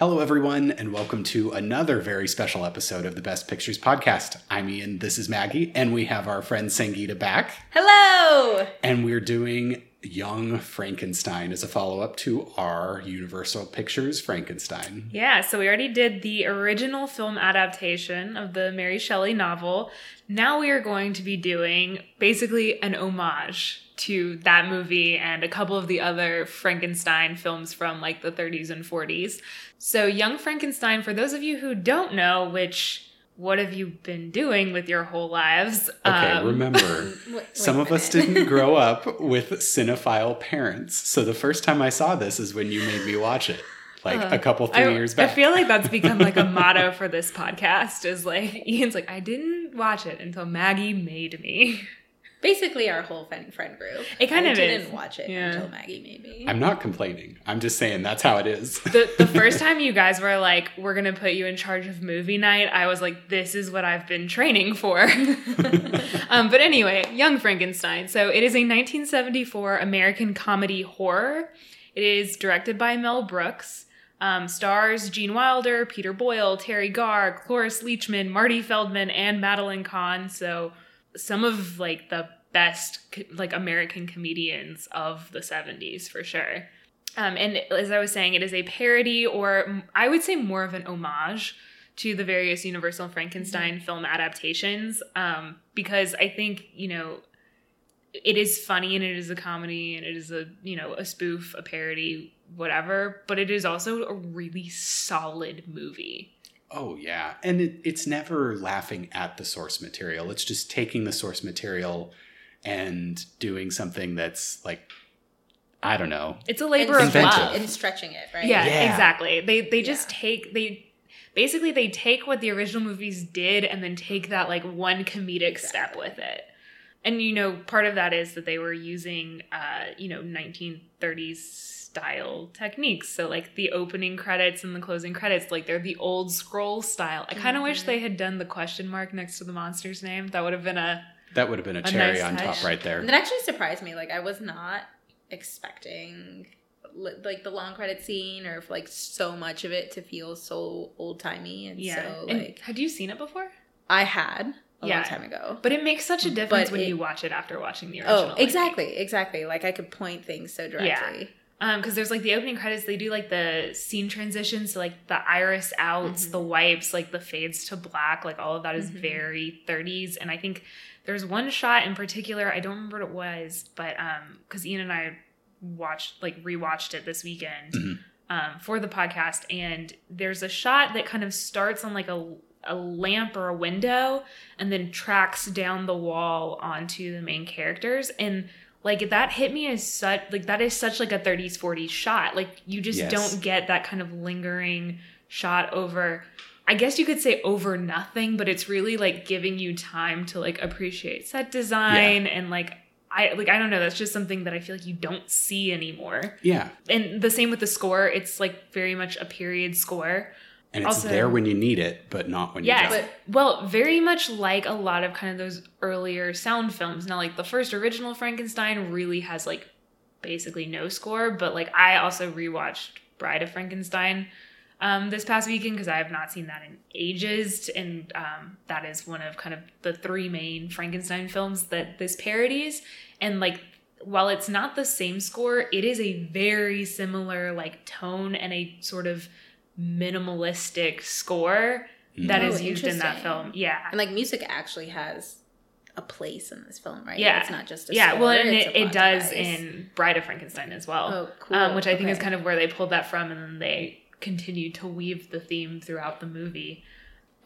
Hello, everyone, and welcome to another very special episode of the Best Pictures podcast. I'm Ian, this is Maggie, and we have our friend Sangita back, Hello! and we're doing Young Frankenstein as a follow up to our Universal Pictures Frankenstein. Yeah, so we already did the original film adaptation of the Mary Shelley novel. Now we are going to be doing basically an homage to that movie and a couple of the other Frankenstein films from like the 30s and 40s. So, Young Frankenstein, for those of you who don't know, which what have you been doing with your whole lives? Okay, Um, remember, Wait- some wait of us didn't grow up with cinephile parents. So the first time I saw this is when you made me watch it, like a couple, three I, years back. I feel like that's become like a motto for this podcast is like Ian's like, I didn't watch it until Maggie made me. Basically, our whole friend friend group. It kind I of didn't is. watch it Yeah. until Maggie made me. I'm not complaining. I'm just saying that's how it is. The the first time you guys were like, we're gonna put you in charge of movie night, I was like, this is what I've been training for. um, but anyway, Young Frankenstein. So it is a 1974 American comedy horror. It is directed by Mel Brooks. Um, stars Gene Wilder, Peter Boyle, Teri Garr, Cloris Leachman, Marty Feldman, and Madeline Kahn. So some of like the best like American comedians of the 70s for sure. Um, and as I was saying, it is a parody, or I would say more of an homage to the various Universal Frankenstein film adaptations. Um, because I think you know it is funny and it is a comedy and it is a you know a spoof, a parody, whatever. But it is also a really solid movie. Oh yeah, and it, it's never laughing at the source material. It's just taking the source material and doing something that's like, I don't know. It's a And labor of Inventive. love. and stretching it, right? Yeah, Yeah. exactly. They they just Yeah. take they basically they take what the original movies did and then take that like one comedic step with it. And you know, part of that is that they were using uh, you know, 1930s style techniques. So like the opening credits and the closing credits, like they're the old scroll style. I kind of wish Mhm. they had done the question mark next to the monster's name. That would have been a That would have been a A cherry nice on touch. top right there. That actually surprised me. Like I was not expecting like the long credit scene or like so much of it to feel so old timey and yeah. so And like had you seen it before? I had a Yeah. long time ago. But it makes such a difference But when it- you watch it after watching the original. Oh, think. exactly, exactly. Like I could point things so directly. Um, because there's like the opening credits, they do like the scene transitions, so like the iris outs, Mhm. the wipes, like the fades to black, like all of that is Mhm. very 30s. And I think there's one shot in particular, I don't remember what it was, but um, because Ian and I watched like rewatched it this weekend Mhm. um for the podcast, and there's a shot that kind of starts on like a a lamp or a window and then tracks down the wall onto the main characters. And like that hit me as such like that is such like a 30s 40s shot. Like you just Yes. don't get that kind of lingering shot over i guess you could say over nothing but it's really like giving you time to like appreciate set design and like i like i don't know that's just something that i feel like you don't see anymore. Yeah, and the same with the score. It's like very much a period score and it's Also- there when you need it, but not when Yes. you don't. But Well, very much like a lot of kind of those earlier sound films. Now, like the first original Frankenstein really has like basically no score, but like I also rewatched Bride of Frankenstein um, this past weekend because I have not seen that in ages, and um, that is one of kind of the three main Frankenstein films that this parodies. And like, while it's not the same score, it is a very similar like tone and a sort of minimalistic score that Mm. is Oh, used in that film. Yeah. and like music actually has a place in this film, right? Yeah. it's not just a yeah, score, well, and it, it does device. in Bride of Frankenstein as well, Oh, cool. um, which I think is kind of where they pulled that from, and then they continued to weave the theme throughout the movie.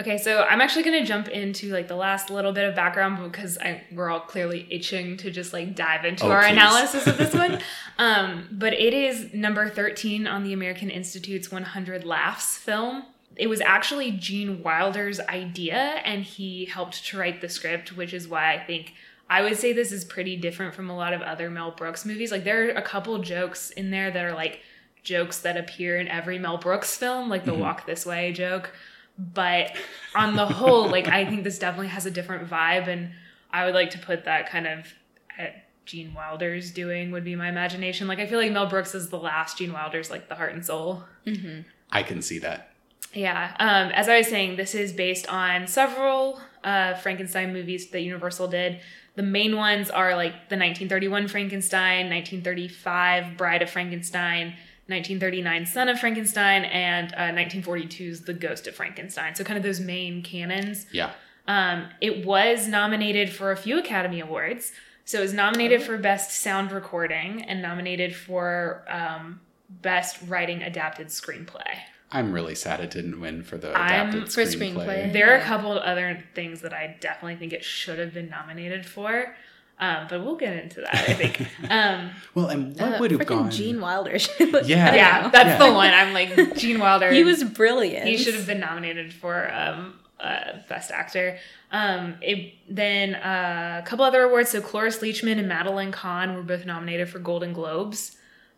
Okay, so I'm actually going to jump into like the last little bit of background because I, we're all clearly itching to just like dive into Oh, our please. analysis of this one. um, but it is number 13 on the American Institute's 100 Laughs film. It was actually Gene Wilder's idea, and he helped to write the script, which is why I think I would say this is pretty different from a lot of other Mel Brooks movies. Like there are a couple jokes in there that are like jokes that appear in every Mel Brooks film, like the Mhm. walk this way joke. But on the whole, like I think this definitely has a different vibe and I would like to put that kind of at Gene Wilder's doing would be my imagination. Like I feel like Mel Brooks is the last Gene Wilder's like the heart and soul. Mm-hmm. I can see that. Yeah. Um, as I was saying, this is based on several uh, Frankenstein movies that Universal did. The main ones are like the 1931 Frankenstein, 1935 Bride of Frankenstein, 1939 Son of Frankenstein, and uh, 1942's The Ghost of Frankenstein. So, kind of those main canons. Yeah. Um, it was nominated for a few Academy Awards. So, it was nominated for Best Sound Recording and nominated for um, Best Writing Adapted Screenplay. I'm really sad it didn't win for the I'm- adapted for screenplay. screenplay. There are a couple of other things that I definitely think it should have been nominated for, um, but we'll get into that. I think. Um, Well, and what Uh, would have freaking gone? Gene Wilder. should Yeah. Yeah, that's Yeah. the one. I'm like Gene Wilder. He was brilliant. He should have been nominated for um, uh, best actor. Um, it, then uh, a couple other awards. So Cloris Leachman and Madeline Kahn were both nominated for Golden Globes.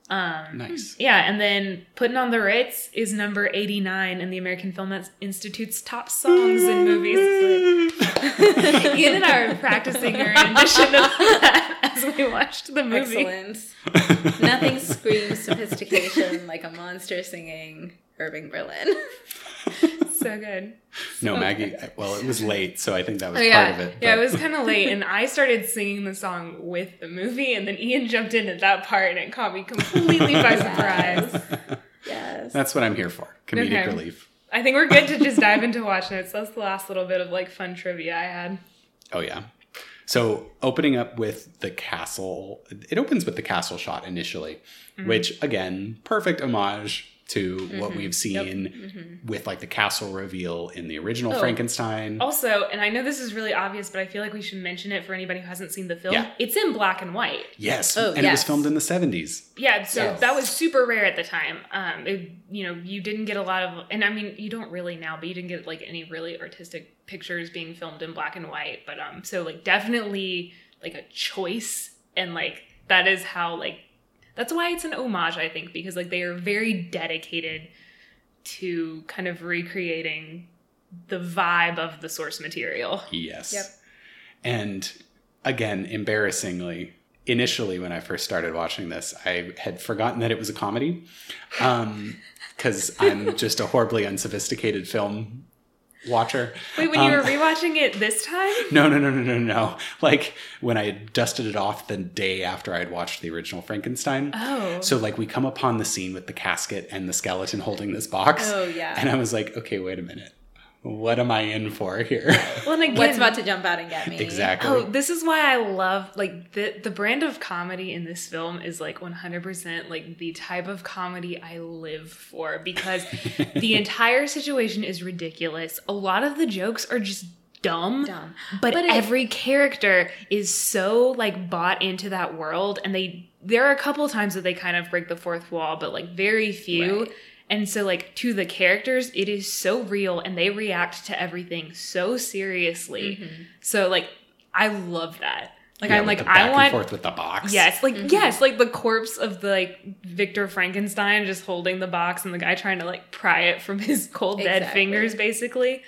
Um, Nice. Yeah, and then Putting on the Ritz is number 89 in the American Film Institute's top songs in movies. Ian and I were practicing our rendition of that as we watched the movie. Excellent. Nothing screams sophistication like a monster singing Irving Berlin. So good. no, Maggie. Well, it was late, so I think that was Oh, yeah, part of it. yeah, it was kind of late, and I started singing the song with the movie, and then Ian jumped in at that part, and it caught me completely by surprise. Yes. That's what I'm here for. Comedic Okay. relief. I think we're good to just dive into watch notes. That's the last little bit of like fun trivia I had. Oh yeah. So opening up with the castle, it opens with the castle shot initially, Mm-hmm. which again, perfect homage to what we've seen with like the castle reveal in the original Oh. Frankenstein. Also, and I know this is really obvious, but I feel like we should mention it for anybody who hasn't seen the film. Yeah. It's in black and white. Yes, Oh, and it was filmed in the 70s. Yeah, so Yes. that was super rare at the time. Um, it, you know, you didn't get a lot of, and I mean, you don't really now, but you didn't get like any really artistic pictures being filmed in black and white. But um, so like definitely like a choice, and like that is how like that's why it's an homage, I think, because like they are very dedicated to kind of recreating the vibe of the source material. Yes. Yep. And again, embarrassingly, initially when I first started watching this, I had forgotten that it was a comedy. Um, because I'm just a horribly unsophisticated film watcher. Wait, when you Um, were rewatching it this time? No, no, no, no, no, no. Like when I had dusted it off the day after I had watched the original Frankenstein. Oh. So like we come upon the scene with the casket and the skeleton holding this box. Oh, yeah. And I was like, okay, wait a minute. What am I in for here? well, again, What's about to jump out and get me? exactly. Oh, this is why I love like the the brand of comedy in this film is like 100% like the type of comedy I live for because the entire situation is ridiculous. A lot of the jokes are just dumb. Dumb. But, But it- every character is so like bought into that world and they there are a couple times that they kind of break the fourth wall, but like very few. Right. And so like to the characters, it is so real and they react to everything so seriously. Mm-hmm. So like I love that. Like Yeah, I'm like I want and forth with the box. Yes, like mm-hmm. yes, like the corpse of the like Victor Frankenstein just holding the box and the guy trying to like pry it from his cold dead fingers basically.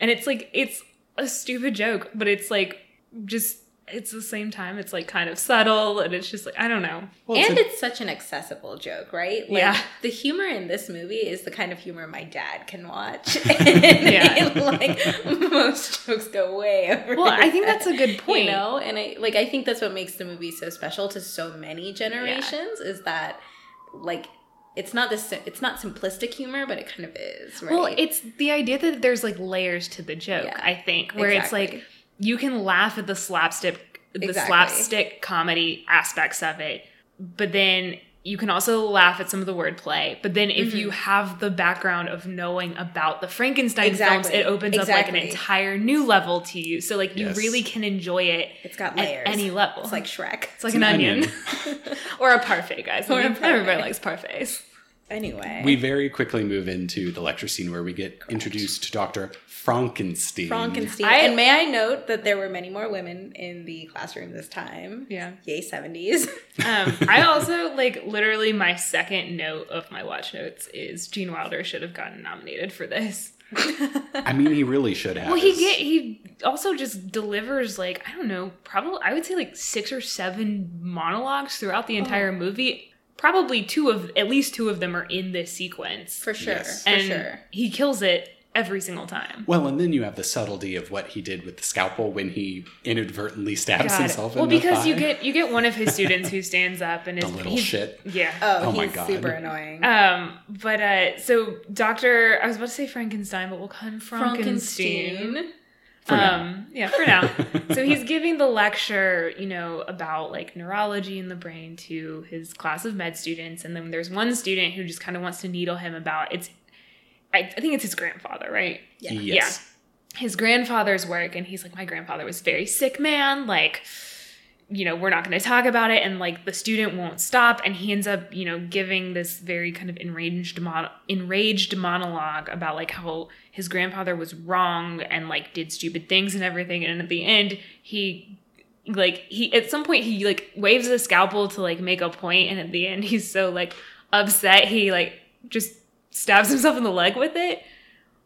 And it's like it's a stupid joke, but it's like just it's the same time it's like kind of subtle and it's just like I don't know. Well, it's and a- it's such an accessible joke, right? Like, Yeah. The humor in this movie is the kind of humor my dad can watch. Yeah. And, like most jokes go way over. Well, I think his that's a good point. You know, and I like I think that's what makes the movie so special to so many generations is that like it's not this it's not simplistic humor, but it kind of is, right? Well, it's the idea that there's like layers to the joke, Yeah. I think, where Exactly. it's like you can laugh at the slapstick the Exactly. slapstick comedy aspects of it, but then you can also laugh at some of the wordplay. But then if you have the background of knowing about the Frankenstein films, Mm-hmm. Exactly. it opens up like an entire new level to you. So like you really can enjoy it it's got at layers. any level. It's like Shrek. it's like an, onion. or a parfait, guys. Or a Everybody likes parfaits. Anyway. we very quickly move into the lecture scene where we get introduced to Dr. Frankenstein. Frankenstein. I- and may I note that there were many more women in the classroom this time. Yeah. Yay, 70s. Um, I also like literally my second note of my watch notes is Gene Wilder should have gotten nominated for this. I mean, he really should have. Well, he get he also just delivers like I don't know, probably I would say like six or seven monologues throughout the entire movie. Probably two of at least two of them are in this sequence. For sure. Yes. For sure. he kills it every single time. Well, and then you have the subtlety of what he did with the scalpel when he inadvertently stabs God. himself well, in the because you get you get one of his students who stands up and is the little he's- shit. Yeah. Oh, Oh my he's God. super annoying. Um, but uh, so Doctor, I was about to say Frankenstein, but we'll call him Frankenstein. Frankenstein. For now. um, yeah, for now. so he's giving the lecture, you know, about like neurology in the brain to his class of med students, and then there's one student who just kind of wants to needle him about it's. I, I think it's his grandfather, right? Yeah. Yes. his grandfather's work and he's like my grandfather was very sick man like you know we're not going to talk about it and like the student won't stop and he ends up you know giving this very kind of enraged mon- enraged monologue about like how his grandfather was wrong and like did stupid things and everything and at the end he like he at some point he like waves a scalpel to like make a point and at the end he's so like upset he like just stabs himself in the leg with it.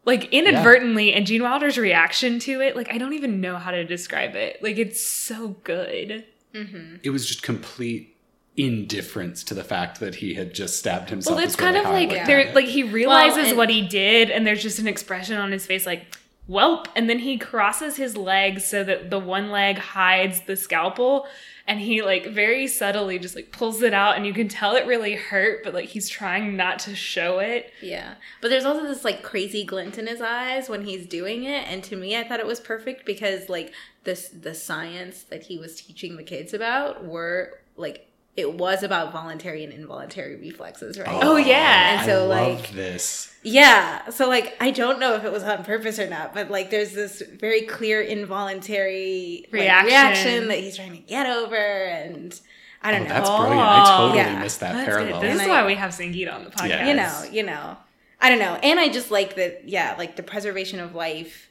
Like inadvertently and gene wilder's reaction to it like i don't even know how to describe it. Like it's so good. Mm-hmm. It was just complete indifference to the fact that he had just stabbed himself. well it's kind really of like looked there like he realizes and- what he did and there's just an expression on his face like welp and then he crosses his legs so that the one leg hides the scalpel and he like very subtly just like pulls it out and you can tell it really hurt but like he's trying not to show it Yeah. But there's also this like crazy glint in his eyes when he's doing it. And to me I thought it was perfect because like this the science that he was teaching the kids about were like it was about voluntary and involuntary reflexes, right? Oh, yeah. And so, I like- love this. Yeah. So like I don't know if it was on purpose or not, but like there's this very clear involuntary like, Reaction. reaction that he's trying to get over and I don't Oh, know. that's brilliant. I Oh, totally yeah. missed that That's parallel. good. This is why we have Sangita on the podcast. Yeah. you know, you know. I don't know. And I just like that yeah, like the preservation of life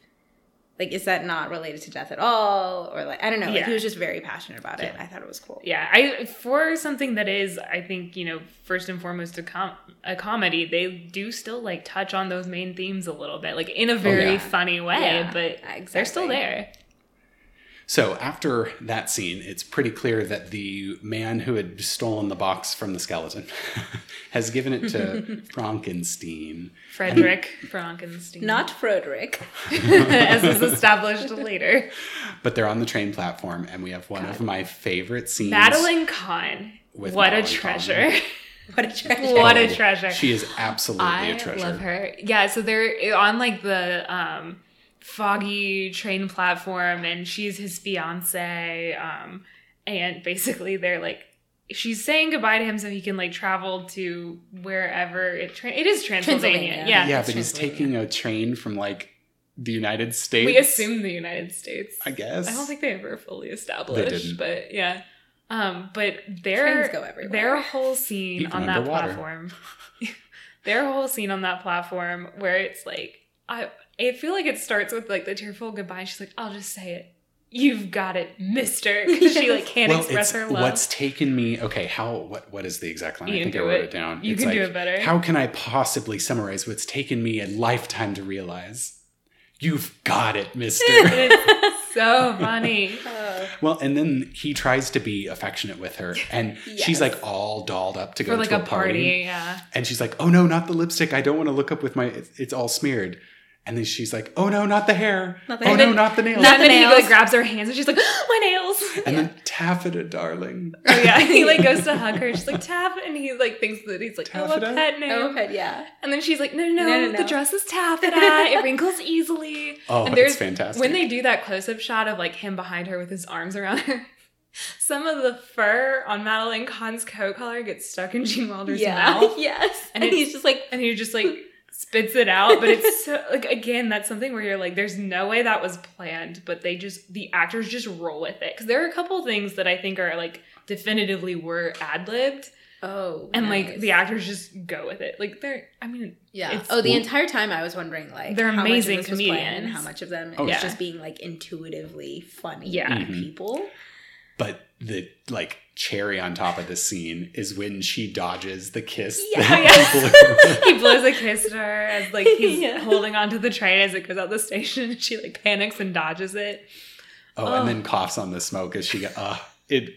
like is that not related to death at all or like I don't know. Like, he was just very passionate about it. Yeah. I thought it was cool. Yeah, I for something that is, I think you know, first and foremost a com- a comedy, they do still like touch on those main themes a little bit, like in a oh, very yeah. funny way, Yeah, but they're still there. So after that scene, it's pretty clear that the man who had stolen the box from the skeleton has given it to Frankenstein. Frederick Frankenstein, Not Frederick. as is established later. But they're on the train platform, and we have one of my favorite scenes. Madeline Kahn, With what Madeline a treasure! What a treasure. what a treasure! She is absolutely I a treasure. I love her. Yeah, so they're on like the um, foggy train platform, and she's his fiance. Um, and basically, they're like, she's saying goodbye to him so he can like travel to wherever it. Tra- it is Transylvania. Transylvania. Yeah, Yeah, but he's taking a train from like the United States. we assume the United States. I guess. I don't think they ever fully established, didn't. but yeah. Um, but their go their whole scene Even on that underwater. platform, their whole scene on that platform where it's like I I feel like it starts with like the tearful goodbye. She's like, "I'll just say it, you've got it, Mister," because she like can't well, express her love. what's taken me. Okay, how? What? What is the exact line? You I think I wrote it. it, down. You It's can do it better. How can I possibly summarize what's taken me a lifetime to realize? You've got it, Mister. it's so funny. Oh. well, and then he tries to be affectionate with her, and she's like all dolled up to go For like to a party, yeah. And she's like, "Oh no, not the lipstick! I don't want to look up with my. It's, it's all smeared." And then she's like, "Oh no, not the hair! Not the oh hair. no, not the nails!" Not and the then he like grabs her hands and she's like, ah, "My nails." and then taffeta, darling. Oh yeah, he like goes to hug her. She's like tap, and he like thinks that he's like oh a pet name. Oh, pet, yeah. And then she's like, no, no, no, No, no, the no. dress is taffeta. it wrinkles easily. Oh, and it's fantastic. When they do that close up shot of like him behind her with his arms around her, some of the fur on Madeline Kahn's coat collar gets stuck in Gene Wilder's Yeah. mouth. yes. And And, he's just like, And he's just like spits it out. But it's so, like, again, that's something where you're like, there's no way that was planned, but they just, the actors just roll with it. Because there are a couple things that I think are like definitively were ad libbed. oh. And like the actors just go with it. Like they're, I mean, Yeah. It's- oh, the entire time I was wondering, like, They're how amazing much of this was planned and how much of them Oh, is yeah. just being like intuitively funny Yeah. Mhm. people. But the like cherry on top of the scene is when she dodges the kiss. Yeah, that yeah. he he blows a kiss to her as like he's Yeah. holding onto the train as it goes out the station. She like panics and dodges it. oh, Oh. and then coughs on the smoke as she. Uh, it.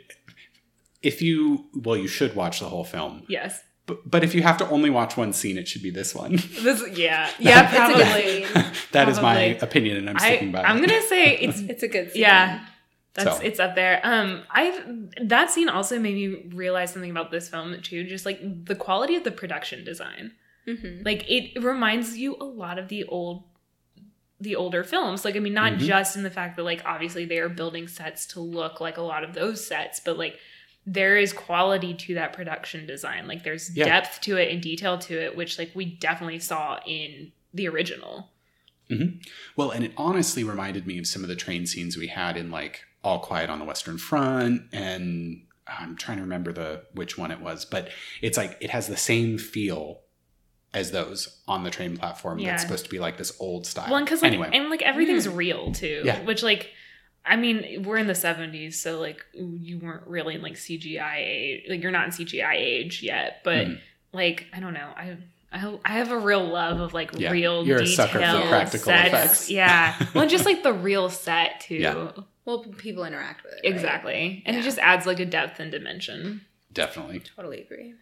if you well, you should watch the whole film. Yes. But, but if you have to only watch one scene, it should be this one. This yeah. Yeah, It's a good probably. scene. that is my opinion, and I'm I, sticking by it. I'm it. gonna say it's It's a good scene. yeah. That's So. it's up there. Um, I've that scene also made me realize something about this film too. Just like the quality of the production design. Mhm. Like it, it reminds you a lot of the old, the older films. Like I mean, not Mhm. just in the fact that like obviously they are building sets to look like a lot of those sets, but like there is quality to that production design. Like there's Yeah. depth to it and detail to it, which like we definitely saw in the original. Well, and it honestly reminded me of some of the train scenes we had in like All Quiet on the Western Front, and I'm trying to remember the which one it was, but it's like it has the same feel as those on the train platform. Yeah. That's supposed to be like this old style. Well, because like, anyway, and like everything's Mm. real too. Yeah. Which like, I mean, we're in the seventies, so like you weren't really in like CGI age. Like you're not in CGI age yet, but Mhm. like I don't know, I. I, I have a real love of like Yeah, real you're a sucker for practical sets. effects. Yeah, well, just like the real set too. Yeah. Well, people interact with it. right? Exactly, and it just adds like a depth and dimension. definitely. Totally agree.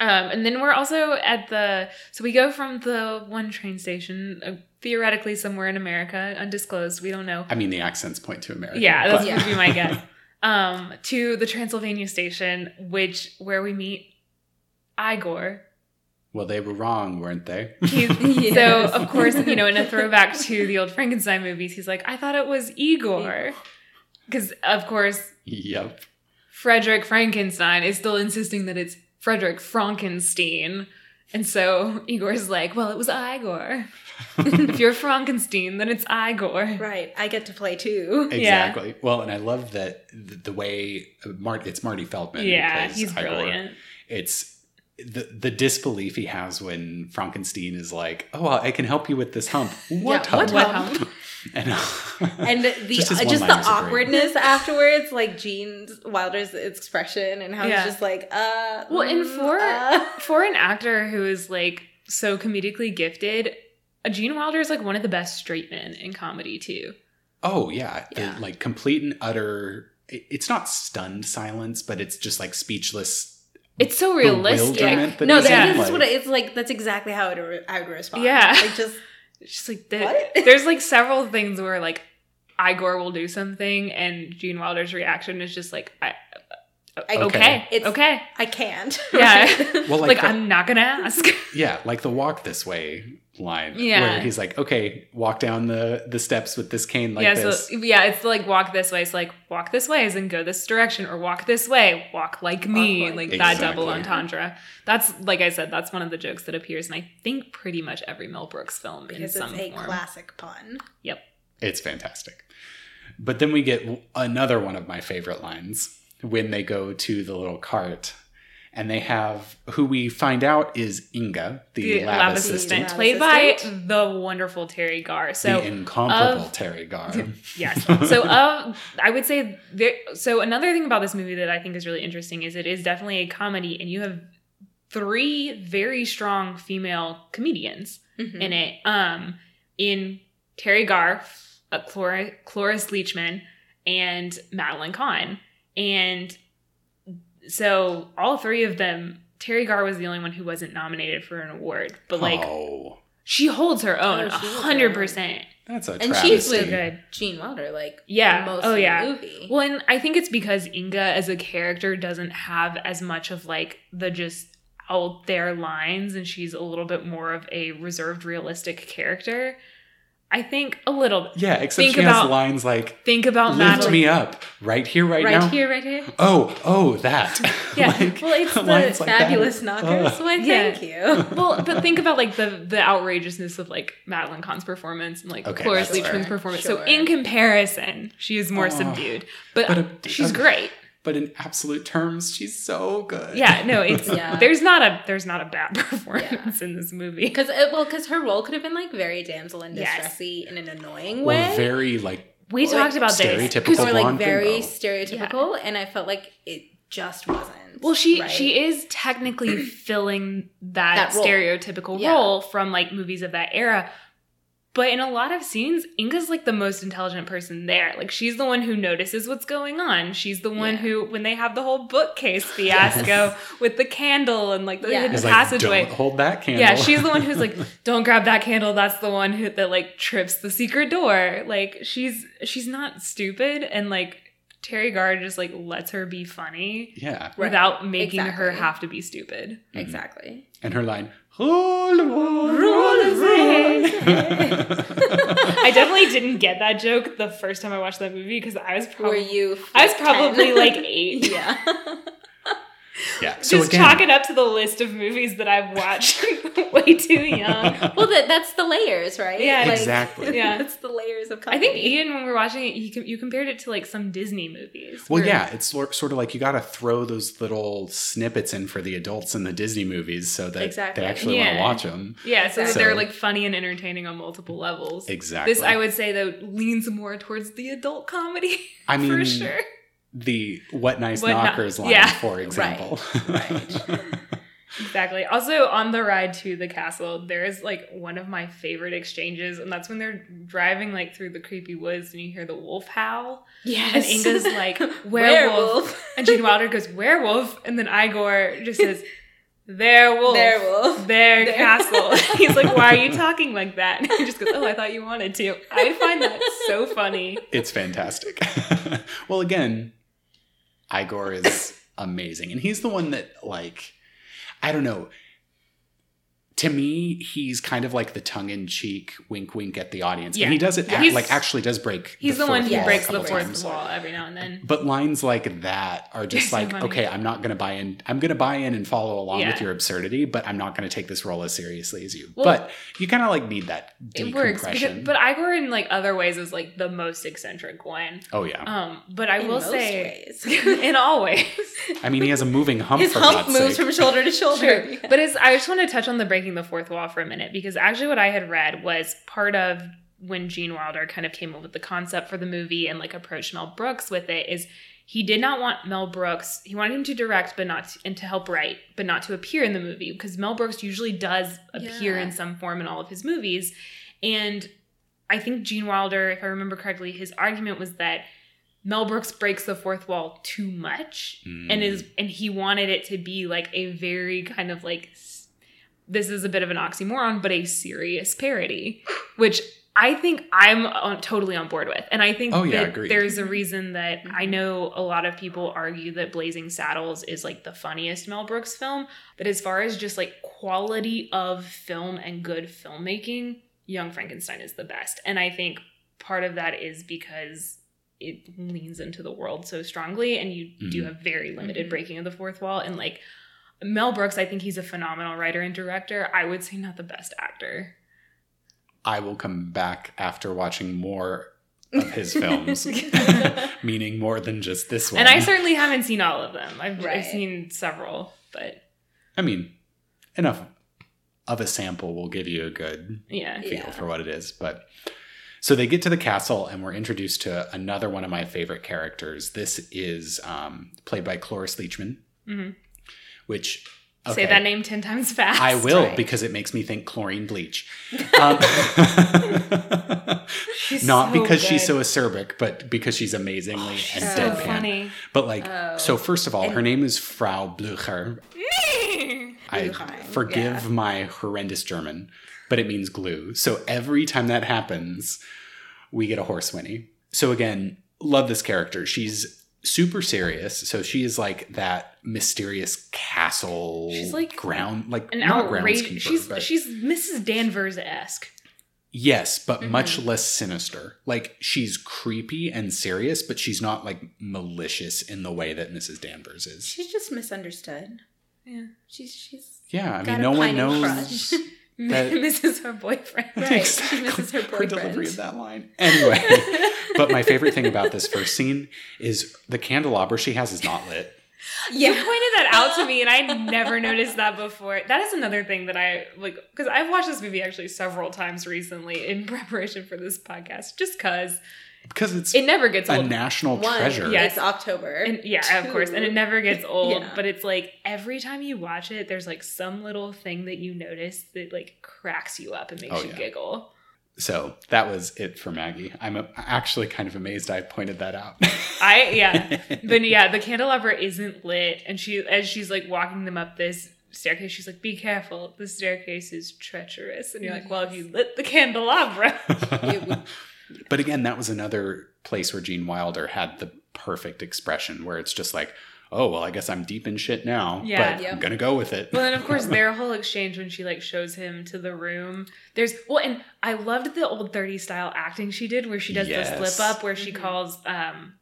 Um, and then we're also at the so we go from the one train station, uh, theoretically somewhere in America, undisclosed. We don't know. I mean, the accents point to America. Yeah, that's but- Yeah. would be my guess. Um, to the Transylvania station, which where we meet Igor. Well, they were wrong, weren't they? Yes. So of course, you know, in a throwback to the old Frankenstein movies, he's like, I thought it was Igor, because of course yep. Frederick Frankenstein is still insisting that it's Frederick Frankenstein. And so Igor's like, well, it was Igor. if you're Frankenstein, then it's Igor. Right. I get to play too. Exactly. Well, and I love that the, the way uh, Mart it's Marty Feldman. Yeah, he's Igor. brilliant. It's the the disbelief he has when Frankenstein is like, "Oh, I can help you with this hump." What Yeah, hump? what What hump? And, And the Just just, his just the one-liners great. awkwardness afterwards, like Gene Wilder's expression and how Yeah. he's just like, uh. Well, and mm, for uh. for an actor who is like so comedically gifted, uh, Gene Wilder is like one of the best straight men in comedy too. oh yeah, the, Yeah. like complete and utter. It's not stunned silence, but it's just like speechless. It's so realistic. That no, he's that in, is what it, it's like. That's exactly how I would, I would respond. Yeah. Like just It's just like the, What? there's like several things where like Igor will do something and Gene Wilder's reaction is just like I, I- okay, It's- okay. I can't. Yeah. Right? Well, like, Like, the- I'm not gonna ask. yeah, like the walk this way line. Yeah. where he's like, "Okay, walk down the the steps with this cane like yeah, this." so yeah, it's like walk this way. It's like walk this way, as in go this direction, or walk this way, walk like me, Walk like like that double entendre. That's like I said, that's one of the jokes that appears in I think pretty much every Mel Brooks film because in it's some a form. classic pun. Yep. It's fantastic. But then we get another one of my favorite lines when they go to the little cart and they have who we find out is Inga, the, The lab, lab assistant, assistant, played assistant. by the wonderful Teri Garr. So the incomparable of- Teri Garr. Yes. So uh, I would say there. So another thing about this movie that I think is really interesting is it is definitely a comedy, and you have three very strong female comedians Mhm. in it. Um, in Teri Garr, uh, Clor- Cloris Leachman, and Madeline Kahn, and so all three of them. Teri Garr was the only one who wasn't nominated for an award, but like oh, she holds her own Oh, a she holds her hundred own. percent. that's a And she's So with- good. Uh, Gene Wilder, like Yeah. most Oh, of yeah. movie. Well, and I think it's because Inga as a character doesn't have as much of like the just out there lines and she's a little bit more of a reserved, realistic character. I think a little. yeah, except Think she has about- lines like Think about "Lift Madeline. me up right here, right, right now." Right here, right here. Oh, oh, that. Yeah, Like, well, it's the lines like that. Fabulous knockers. Ugh. Why, Yeah. thank you. Well, but think about like the the outrageousness of like Madeline Kahn's performance and like Okay, Cloris Leachman's fair. performance. So in comparison, she is more Oh. subdued, but, But a- she's a- great. But in absolute terms, she's so good. Yeah, no, it's Yeah. there's not a there's not a bad performance in this movie. Because uh, well, because her role could have been like very damsel in Yes. distressy in an annoying or way, very like We talked like, about this. stereotypical or like very bimbo. stereotypical, and I felt like it just wasn't. Well, she right? she is technically filling that, That role. stereotypical Yeah. role from like movies of that era. But in a lot of scenes, Inga's like the most intelligent person there. Like she's the one who notices what's going on. She's the one Yeah. who, when they have the whole bookcase fiasco with the candle and like the Yeah. hidden He's like, passageway. hold that candle. Yeah, she's the one who's like, don't grab that candle. That's the one who that like trips the secret door. Like she's she's not stupid, and like Teri Garr just like lets her be funny yeah. Right. without making her have to be stupid. Mm-hmm. Exactly. And her line, roll, roll, Roll, roll. I definitely didn't get that joke the first time I watched that movie because I was Were probably you? I was 10? probably like eight. yeah. Yeah. So Just again, chalk it up to the list of movies that I've watched way too young. well, that that's the layers, right? Yeah, Like, Exactly. Yeah. that's the layers of Comedy. I think Ian, when we were watching it, you, you compared it to like some Disney movies. Well, where- yeah, it's sort of like you got to throw those little snippets in for the adults in the Disney movies so that Exactly. they actually want to watch them. Yeah, so, that So- they're like funny and entertaining on multiple levels. Exactly. This, I would say, though, leans more towards the adult comedy I mean, for sure. The "What nice What no- knockers" line, yeah. for example. right. Exactly. Also, on the ride to the castle, there is like one of my favorite exchanges, and that's when they're driving like through the creepy woods and you hear the wolf howl. Yes. And Inga's like, werewolf. And Gene Wilder goes, werewolf. And then Igor just says, there wolf. Werewolf. There There- castle. He's like, why are you talking like that? And he just goes, oh, I thought you wanted to. I find that so funny. it's fantastic. well, again, Igor is amazing, and he's the one that like I don't know. To me, he's kind of like the tongue-in-cheek wink, wink at the audience, Yeah. and he does it. Yeah. act- like actually does break. He's the, one fourth who wall wall breaks the fourth times. wall every now and then. But lines like that are just So like, funny. okay, I'm not going to buy in. I'm going to buy in and follow along Yeah. with your absurdity, but I'm not going to take this role as seriously as you. Well, but you kind of like need that It works. Because, but Igor, in like other ways, is like the most eccentric one. oh yeah, Um, but I In will most say, ways. in all ways. I mean he has a moving hump His for hump God's moves sake. from shoulder to shoulder. True. But it's, I just want to touch on the breaking the fourth wall for a minute because actually, what I had read was part of when Gene Wilder kind of came up with the concept for the movie and like approached Mel Brooks with it is he did not want Mel Brooks. He wanted him to direct, but not to, and to help write, but not to appear in the movie because Mel Brooks usually does appear Yeah. in some form in all of his movies. And I think Gene Wilder, if I remember correctly, his argument was that Mel Brooks breaks the fourth wall too much Mm. and is and he wanted it to be like a very kind of like s- this is a bit of an oxymoron but a serious parody which I think I'm on, totally on board with. And I think Oh, yeah, that agreed. there's a reason that Mm-hmm. I know a lot of people argue that Blazing Saddles is like the funniest Mel Brooks film, but as far as just like quality of film and good filmmaking, Young Frankenstein is the best. And I think part of that is because it leans into the world so strongly and you do Mhm. have very limited Mhm. breaking of the fourth wall and like Mel Brooks, I think he's a phenomenal writer and director. I would say not the best actor. I will come back after watching more of his films, meaning more than just this one. And I certainly haven't seen all of them. I've, I've seen several, but I mean, enough of a sample will give you a good yeah. feel Yeah. for what it is. But so they get to the castle, and we're introduced to another one of my favorite characters. This is um, played by Cloris Leachman, Mhm. Which Say that name 10 times fast. I will right. because it makes me think chlorine bleach. Um, She's not so because she's so acerbic, but because she's amazingly She's and so deadpan. funny. But like, Oh. so first of all, And- her name is Frau Blücher. I forgive yeah. my horrendous German, but it means glue. So every time that happens, we get a horse whinny. So again, love this character. She's super serious. So she is like that mysterious castle She's like ground like An not outrage. groundskeeper, She's but she's Mrs. Danvers esque. yes, but much Mm-hmm. less sinister. Like she's creepy and serious, but she's not like malicious in the way that Mrs. Danvers is. She's just misunderstood. Yeah. She's she's Yeah, I mean, a no one knows. crush. That- Mrs. her boyfriend. Right. She misses her boyfriend. Her delivery of that line. Anyway, but my favorite thing about this first scene is the candelabra she has is not lit. You pointed that out to me, and I never noticed that before. That is another thing that I like because I've watched this movie actually several times recently in preparation for this podcast, just because Because it's it never gets a old. national One, treasure. Yeah. it's October. And yeah, of course, and it never gets old. Yeah. But it's like every time you watch it, there's like some little thing that you notice that like cracks you up and makes Oh, you yeah. giggle. So that was it for Maggie. I'm actually kind of amazed I pointed that out. I yeah, but yeah, the candelabra isn't lit, and she as she's like walking them up this staircase, she's like, "Be careful, the staircase is treacherous." And you're like, "Well, if you lit the candelabra." It would- but again, that was another place where Gene Wilder had the perfect expression where it's just like, oh, well, I guess I'm deep in shit now, Yeah. but Yep. I'm going to go with it. Well, and of course, their whole exchange when she like shows him to the room. There's well, and I loved the old 30s style acting she did, where she does Yes. the slip up, where she Mhm. calls um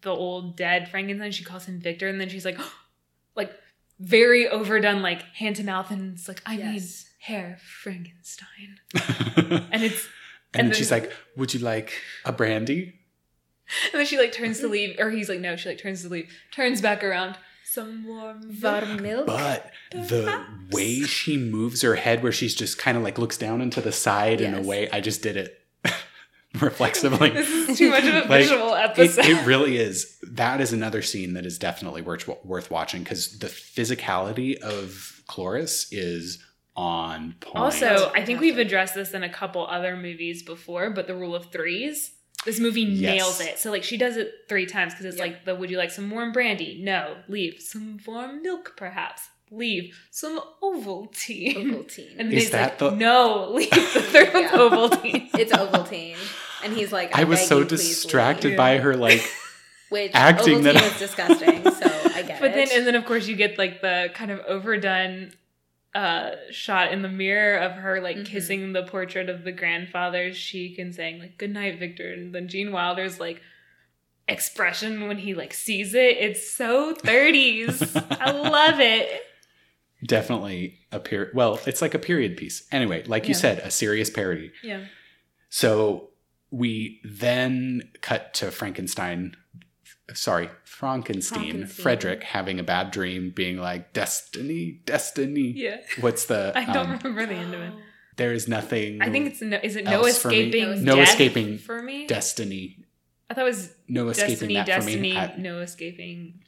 the old dead Frankenstein. She calls him Victor, and then she's like, like very overdone, like hand to mouth, and it's like, I need Yes. Herr Frankenstein, and and it's then then- she's like, would you like a brandy? And then she like turns to leave, or he's like, no, she like turns to leave, turns back around, some more milk. Warm milk. But the way she moves her head, where she's just kind of like looks down into the side in a Yes. way, I just did it reflexively. This is too much of a Like, visual It, episode. it really is. That is another scene that is definitely worth worth watching because the physicality of Cloris is on point. Also, I think we've addressed this in a couple other movies before, but the rule of threes. This movie Yes. nails it. So like she does it three times because it's Yep. like the would you like some warm brandy? No. Leave. Some warm milk perhaps. Leave. Some Ovaltine. Ovaltine. And then Is he's that like, the- no, leave the third one's Yeah. Ovaltine. it's Ovaltine. And he's like, I was beg so you, distracted leave. by her like Which acting Ovaltine that- is disgusting, so I get But it. then and then of course you get like the kind of overdone uh shot in the mirror of her like Mhm. kissing the portrait of the grandfather chic and saying like good night victor and then gene wilder's like expression when he like sees it it's so 30s i love it definitely a period. Well, it's like a period piece. Anyway, like you said, a serious parody. yeah So we then cut to Frankenstein. Sorry, Frankenstein. Frankenstein. Frederick having a bad dream, being like, "Destiny, destiny." yeah What's the? i don't um, remember the end of it there is nothing. i think it's no is it no else for me. escaping No escaping for me destiny. i thought it was No escaping destiny that destiny for me. I- no escaping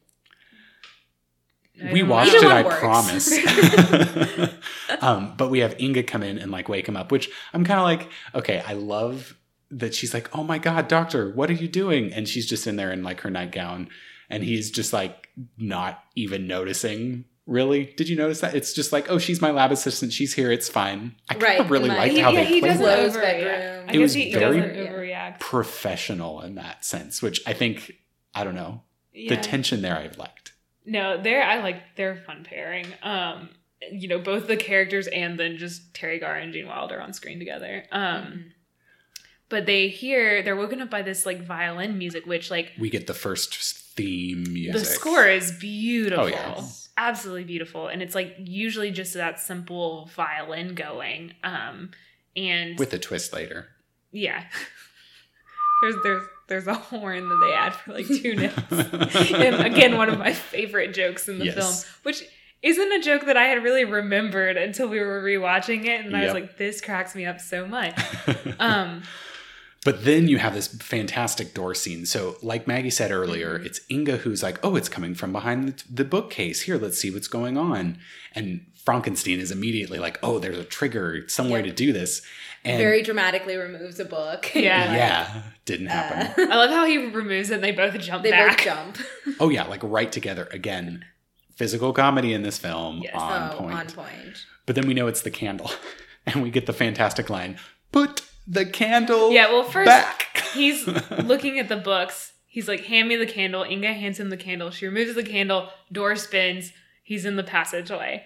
I we watched it, I works. promise. um, but we have Inga come in and like wake him up, which I'm kind of like, okay, I love that she's like, oh my God, doctor, what are you doing? And she's just in there in like her nightgown and he's just like not even noticing. Really? Did you notice that? It's just like, oh, she's my lab assistant. She's here. It's fine. I kind Right, of really and, liked like, how he, yeah, they he played doesn't that. Overreact. bedroom. I It was he very- doesn't overreact. professional in that sense, which I think, I don't know, Yeah. the tension there I liked. No, they're I like they're fun pairing. Um, you know, both the characters and then just Teri Garr and Gene Wilder on screen together. Um, Mm-hmm. But they hear they're woken up by this like violin music, which like We get the first theme music. the score is beautiful. Oh, yeah. Absolutely beautiful. And it's like usually just that simple violin going. Um and with a twist later. yeah. there's there's there's a horn that they add for like two notes. and again, one of my favorite jokes in the Yes. film, which isn't a joke that I had really remembered until we were rewatching it, and I was like, "This cracks me up so much." Um, But then you have this fantastic door scene. So, like Maggie said earlier, Mm-hmm. it's Inga who's like, "Oh, it's coming from behind the, the bookcase. Here, let's see what's going on." And Frankenstein is immediately like, "Oh, there's a trigger, some way to do this." And Very dramatically removes a book. Yeah. yeah, didn't happen. Uh, I love how he removes it. and They both jump they back. both jump. oh yeah, like right together again. Physical comedy in this film Yes. on oh, point. on point. But then we know it's the candle, and we get the fantastic line: "Put the candle Yeah. Well, first back." he's looking at the books. He's like, "Hand me the candle." Inga hands him the candle. She removes the candle. Door spins. He's in the passageway.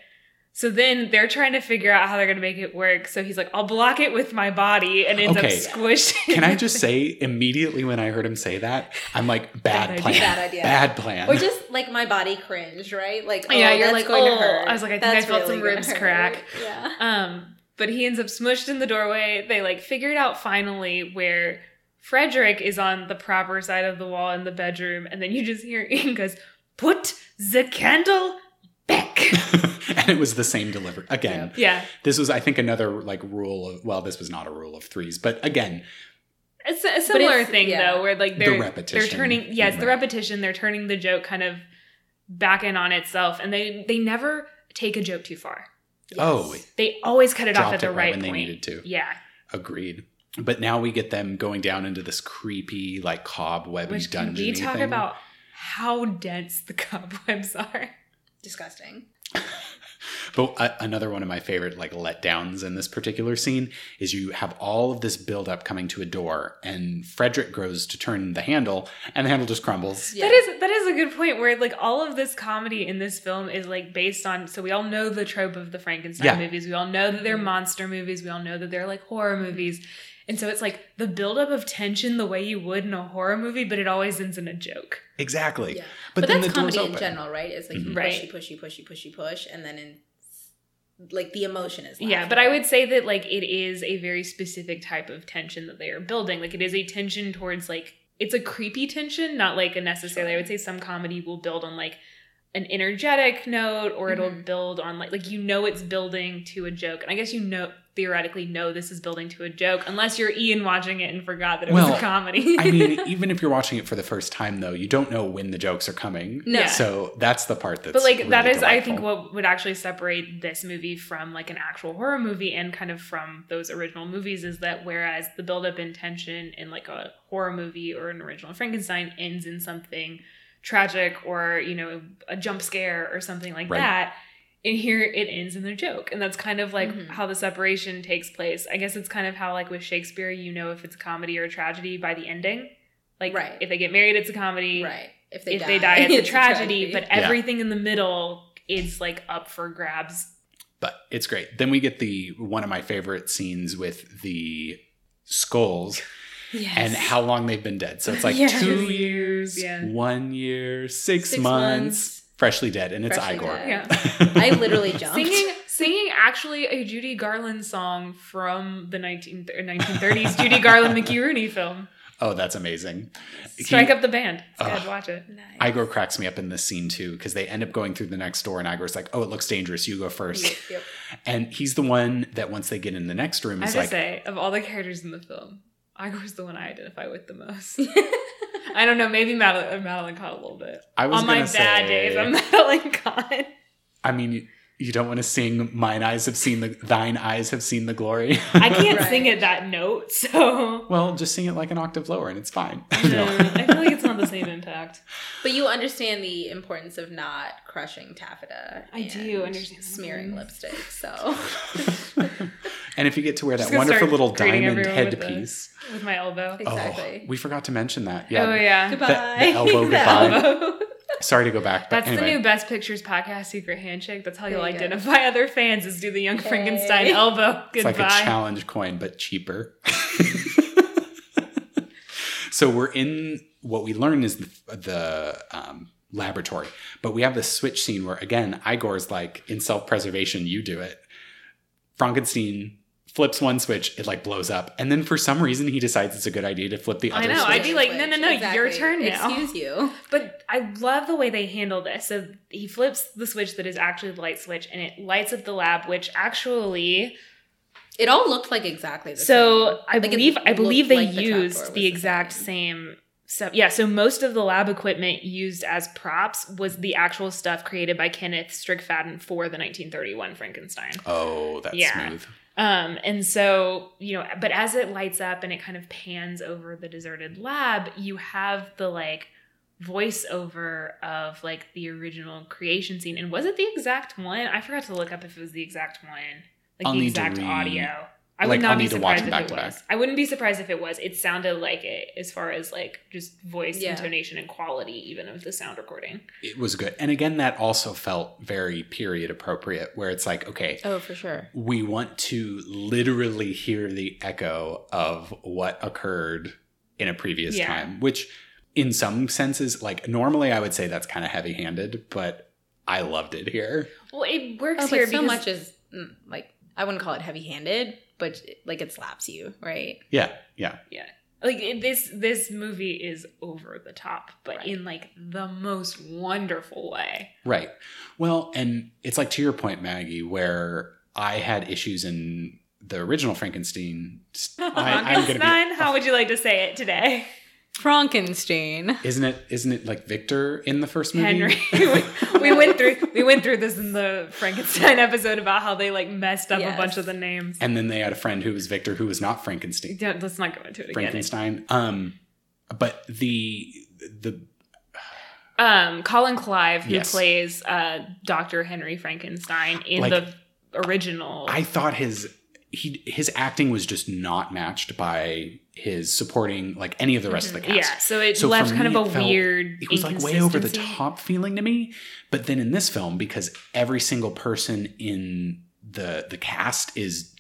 So then they're trying to figure out how they're going to make it work. So he's like, "I'll block it with my body," and ends Okay. up squished. Can I just say immediately when I heard him say that, I'm like, bad, Bad plan. idea. Bad idea. Bad plan. Or just like my body cringed, right? Like, oh, Yeah, you're that's like, going oh. to hurt. I was like, I think I That's felt some ribs hurt. crack. Yeah. Um, but he ends up smushed in the doorway. They like figured out finally where Frederick is on the proper side of the wall in the bedroom, and then you just hear Inga's put the candle back. and it was the same delivery. Again, yeah, this was, I think, another like rule of, well, this was not a rule of threes, but again, it's a, a similar it's- thing yeah. though, where like they're repetition. they're turning yes the repetition. They're turning the joke kind of back in on itself, and they they never take a joke too far. Oh, They always cut it off at the it right right when they needed to. Yeah. agreed. But now we get them going down into this creepy, like cobwebby Which can dungeon. we talk about how dense the cobwebs are? Disgusting. But uh, another one of my favorite like letdowns in this particular scene is you have all of this buildup coming to a door, and Frederick grows to turn the handle, and the handle just crumbles. Yeah. That is that is a good point. Where like all of this comedy in this film is like based on. So we all know the trope of the Frankenstein Yeah. movies. We all know that they're monster movies. We all know that they're like horror movies. And so it's like the buildup of tension the way you would in a horror movie, but it always ends in a joke. Exactly. Yeah. But, But, then that's the door's comedy in general, right? It's like you Mhm. Right. pushy, pushy, pushy, pushy, push, and then in like the emotion is. Yeah, but I would say that like it is a very specific type of tension that they are building. Like it is a tension towards like it's a creepy tension, not like a necessarily. I would say some comedy will build on like an energetic note or it'll Mhm. build on like like you know it's building to a joke. And I guess you know theoretically know this is building to a joke unless you're Ian watching it and forgot that it was a comedy. I mean, even if you're watching it for the first time, though, you don't know when the jokes are coming. No. So that's the part that's. but like that really is i think what would actually separate this movie from like an actual horror movie and kind of from those original movies is that whereas the buildup in tension in like a horror movie or an original frankenstein ends in something tragic or you know a jump scare or something like Right. that and here it ends in a joke and that's kind of like Mhm. how the separation takes place i guess it's kind of how like with shakespeare you know if it's a comedy or a tragedy by the ending like Right. if they get married it's a comedy right. If they if die, they die it's, a tragedy, but Yeah. everything in the middle is like up for grabs But it's great. Then we get the one of my favorite scenes with the skulls yes. and how long they've been dead. So it's like Yes. two Two years, years, yeah. one year, six, Six months, months. freshly dead, and it's Freshly Igor. dead. yeah I literally jumped. singing singing actually a judy garland song from the 19, uh, 1930s judy garland mickey rooney film Oh, that's amazing. strike He- up the band Ugh. guys watch it Nice. Igor cracks me up in this scene too because they end up going through the next door, and Igor's like, "Oh, it looks dangerous. You go first. Yep, yep. And he's the one that once they get in the next room, i have is to like, say of all the characters in the film igor's the one i identify with the most. I don't know maybe madeline, madeline kahn a little bit. I was on my gonna bad days i'm madeline kahn. I mean, you, you don't want to sing "Mine eyes have seen the thine eyes have seen the glory." i can't Right. sing it that note so well, just sing it like an octave lower, and it's fine. Mm, no, I feel like it's not the same impact. But you understand the importance of not crushing taffeta. I and do understand. smearing lipstick. So and if you get to wear that wonderful little diamond everyone with headpiece, With my elbow. exactly. oh, we forgot to mention that. Yeah, Oh yeah. goodbye. the elbow The goodbye. elbow. Sorry to go back, but That's anyway, the new Best Pictures podcast secret handshake. That's how you'll There you go. identify other fans is do the young Hey. Frankenstein elbow. It's Goodbye. like a challenge coin, but cheaper. so we're in what we learn is the, the um, laboratory, but we have this switch scene where again Igor's like in self preservation, you do it. Frankenstein flips one switch, it like blows up, and then for some reason he decides it's a good idea to flip the other switch. I know, switch. I'd be like, no, no, no, your turn now. Excuse you. But I love the way they handle this. So he flips the switch that is actually the light switch and it lights up the lab, which actually It all looked like exactly the same. So same. I Like, believe I believe they like used was the exact same stuff. Yeah, so most of the lab equipment used as props was the actual stuff created by Kenneth Strickfaden for the 1931 Frankenstein. Oh, that's Yeah. smooth. Um, and so, you know, but as it lights up and it kind of pans over the deserted lab, you have the like voiceover of like the original creation scene. And was it the exact one? I forgot to look up if it was the exact one, like I'll the exact audio. I like, would not I'll be need to watch surprised if back it was. back. I wouldn't be surprised if it was. It sounded like it as far as like just voice, Yeah. intonation, and quality, even of the sound recording. It was good. And again, that also felt very period appropriate, where it's like, okay, Oh, for sure. we want to literally hear the echo of what occurred in a previous Yeah. time, which in some senses, like normally I would say that's kind of heavy handed, but I loved it here. Well, it works Oh, here so because much is mm, like I wouldn't call it heavy-handed, but like it slaps you, right? Yeah, yeah. Yeah. Like it, this this movie is over the top but Right. in like the most wonderful way Right. Well, and it's like to your point, Maggie, where I had issues in the original Frankenstein. I, I'm gonna be Frankenstein, how would you like to say it today Frankenstein. Isn't it? Isn't it like Victor in the first movie? Henry. we, we went through we went through this in the Frankenstein episode about how they like messed up Yes. a bunch of the names. and then they had a friend who was Victor, who was not Frankenstein. Don't, let's not go into it again. Frankenstein. Um, but the the Um, Colin Clive, who Yes. plays uh, Doctor Henry Frankenstein in Like- the original. I thought his he his acting was just not matched by his supporting like any of the rest of the mm-hmm. cast. yeah, so it So left kind of a felt- weird. It was like way over the top feeling to me. But then in this film, because every single person in the the cast is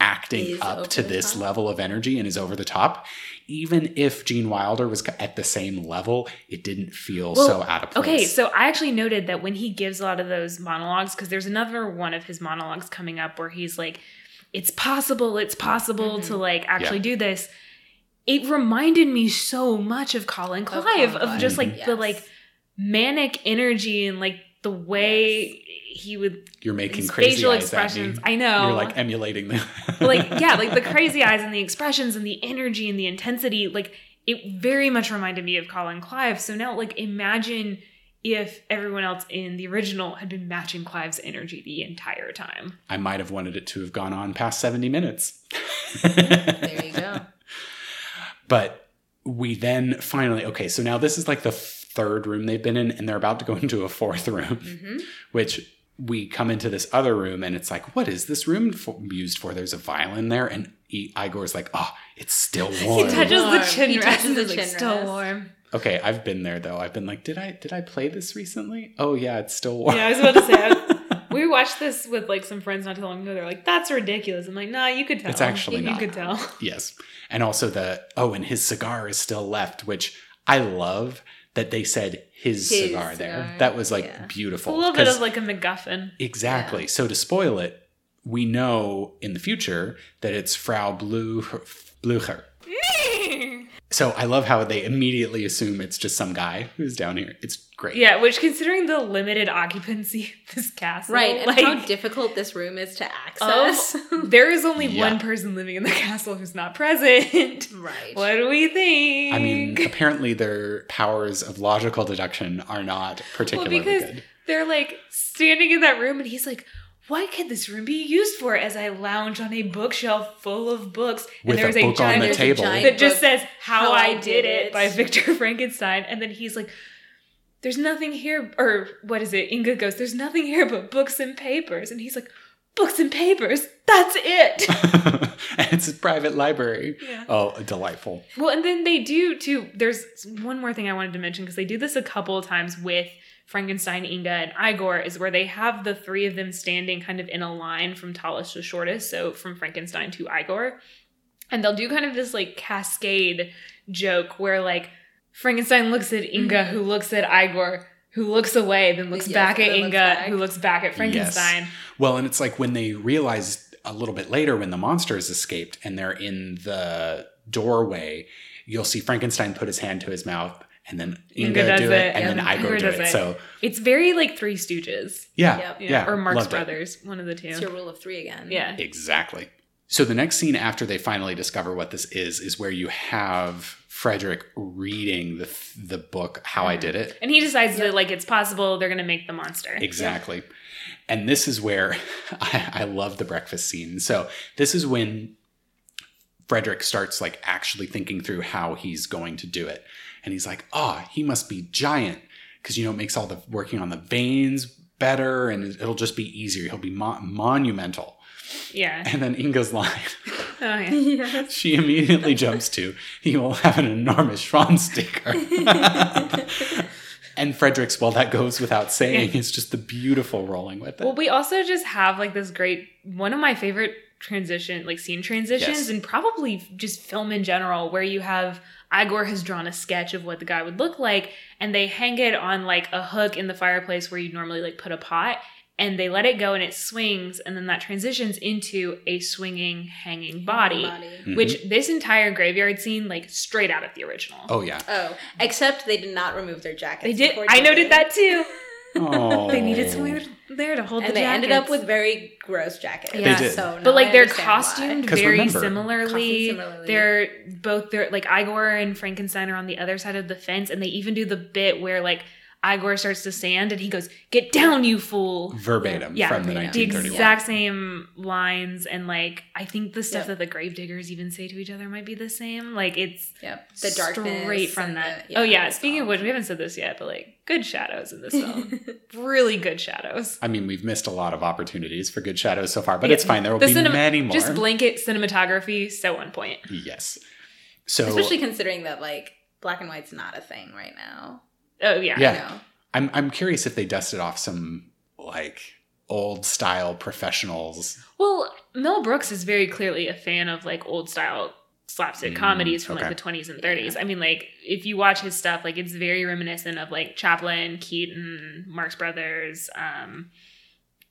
acting up to this top. level of energy and is over the top, even if Gene Wilder was at the same level, it didn't feel Well, so out of place. Okay, so I actually noted that when he gives a lot of those monologues, because there's another one of his monologues coming up where he's like, "It's possible, it's possible mm-hmm. to like actually do this." It reminded me so much of Colin Clive, Colin of, just like Clive, the like manic energy and like the way he would You're making crazy facial eyes at expressions. me. I know, You're like emulating them. Like yeah like the crazy eyes and the expressions and the energy and the intensity like it very much reminded me of colin clive so now like imagine if everyone else in the original had been matching clive's energy the entire time I might have wanted it to have gone on past 70 minutes. There you go. But we then finally, okay, so now this is like the third room they've been in, and they're about to go into a fourth room, hmm which we come into this other room, and it's like, what is this room for, used for? There's a violin there, and I- Igor's like, oh, it's still warm. he touches warm. the chin He rest touches and the is like chin still rest. warm okay, I've been there though. I've been like, did I did I play this recently? Oh yeah, it's still warm. yeah i was about to say we watched this with like some friends not too long ago they're like that's ridiculous i'm like nah you could tell It's actually you, not. you could tell Yes. And also the oh, and his cigar is still left, which I love that they said his, His cigar there. That was like yeah. it's beautiful. a little bit of like a macguffin exactly. So to spoil it, we know in the future that it's Frau Blucher. Blucher. So I love how they immediately assume it's just some guy who's down here. It's great. Yeah, which considering the limited occupancy of this castle, Right, and like, how difficult this room is to oh, access. there is only Yeah. one person living in the castle who's not present. right. what do we think? I mean, apparently their powers of logical deduction are not well, particularly because good. they're like standing in that room, and he's like. What could this room be used for? As I lounge on a bookshelf full of books, With a and there's book on giant the There's a table. giant that just says "How, I, Did It" by Victor Frankenstein, and then he's like, "There's nothing here," or what is it? Inga goes, "There's nothing here but books and papers," and he's like, "Books and papers? That's it." and it's a private library. Yeah. Oh, delightful. Well, and then they do too. There's one more thing I wanted to mention because they do this a couple of times with Frankenstein, Inga, and Igor, is where they have the three of them standing kind of in a line from tallest to shortest, so from Frankenstein to Igor. And they'll do kind of this like cascade joke where like Frankenstein looks at Inga, mm-hmm. who looks at Igor, who looks away, then looks Yes, back at then looks Inga, back. who looks back at Frankenstein. Yes. Well, and it's like when they realize a little bit later when the monsters escaped and they're in the doorway, you'll see Frankenstein put his hand to his mouth and then Inga, Inga does do it, it, and and then Igor Igor do does it. it. So It's very like Three Stooges. yeah, Yep. yeah, Yeah. or Marx loved it. Brothers, one of the two. It's your rule of three again. Yeah. Exactly. So the next scene after they finally discover what this is is where you have Frederick reading the the book How I mm-hmm. Did It. And he decides that like it's possible they're gonna make the monster. Exactly. And this is where I, I love the breakfast scene. So this is when Frederick starts like actually thinking through how he's going to do it. And he's like, oh, he must be giant. Because, you know, it makes all the working on the veins better and it'll just be easier. He'll be mo- monumental. Yeah. And then Inga's line, Oh yeah. Yes. she immediately jumps to, he will have an enormous Schwanzstucker. and Frederick's, well, that goes without saying, is just the beautiful rolling with it. Well, we also just have like this great one of my favorite transition, like scene transitions, Yes. and probably just film in general, where you have Igor has drawn a sketch of what the guy would look like, and they hang it on like a hook in the fireplace where you normally like put a pot, and they let it go and it swings, and then that transitions into a swinging hanging body. Mhm. Which this entire graveyard scene, like straight out of the original. Oh yeah. Oh, except they did not remove their jackets. They did. I noted that too. Oh, They needed someone there to hold and the they ended up with very gross jackets. Yeah. They did. So now but like I they're understand why. costumed 'Cause very remember- similarly. Costumed similarly. They're both they're like Igor and Frankenstein are on the other side of the fence, and they even do the bit where like Igor starts to sand and he goes, "Get down, you fool!" verbatim Yeah, from the verbatim. The exact same lines, and like I think the stuff Yep. that the gravediggers even say to each other might be the same. Like it's Yep. The darkness. straight from that. the- oh yeah. it's Speaking of which, we haven't said this yet, but like good shadows in this film, really good shadows. I mean, we've missed a lot of opportunities for good shadows so far, but Yeah. it's fine. There will The be cinem- many more. Just blanket cinematography, so on point. yes. So Especially considering that like black and white's not a thing right now. Oh yeah. Yeah. You? I'm I'm curious if they dusted off some like old style professionals. Well, Mel Brooks is very clearly a fan of like old style slapstick Mm, comedies from okay. like the 20s and 30s. I mean, like if you watch his stuff, like it's very reminiscent of like Chaplin, Keaton, Marx Brothers, um,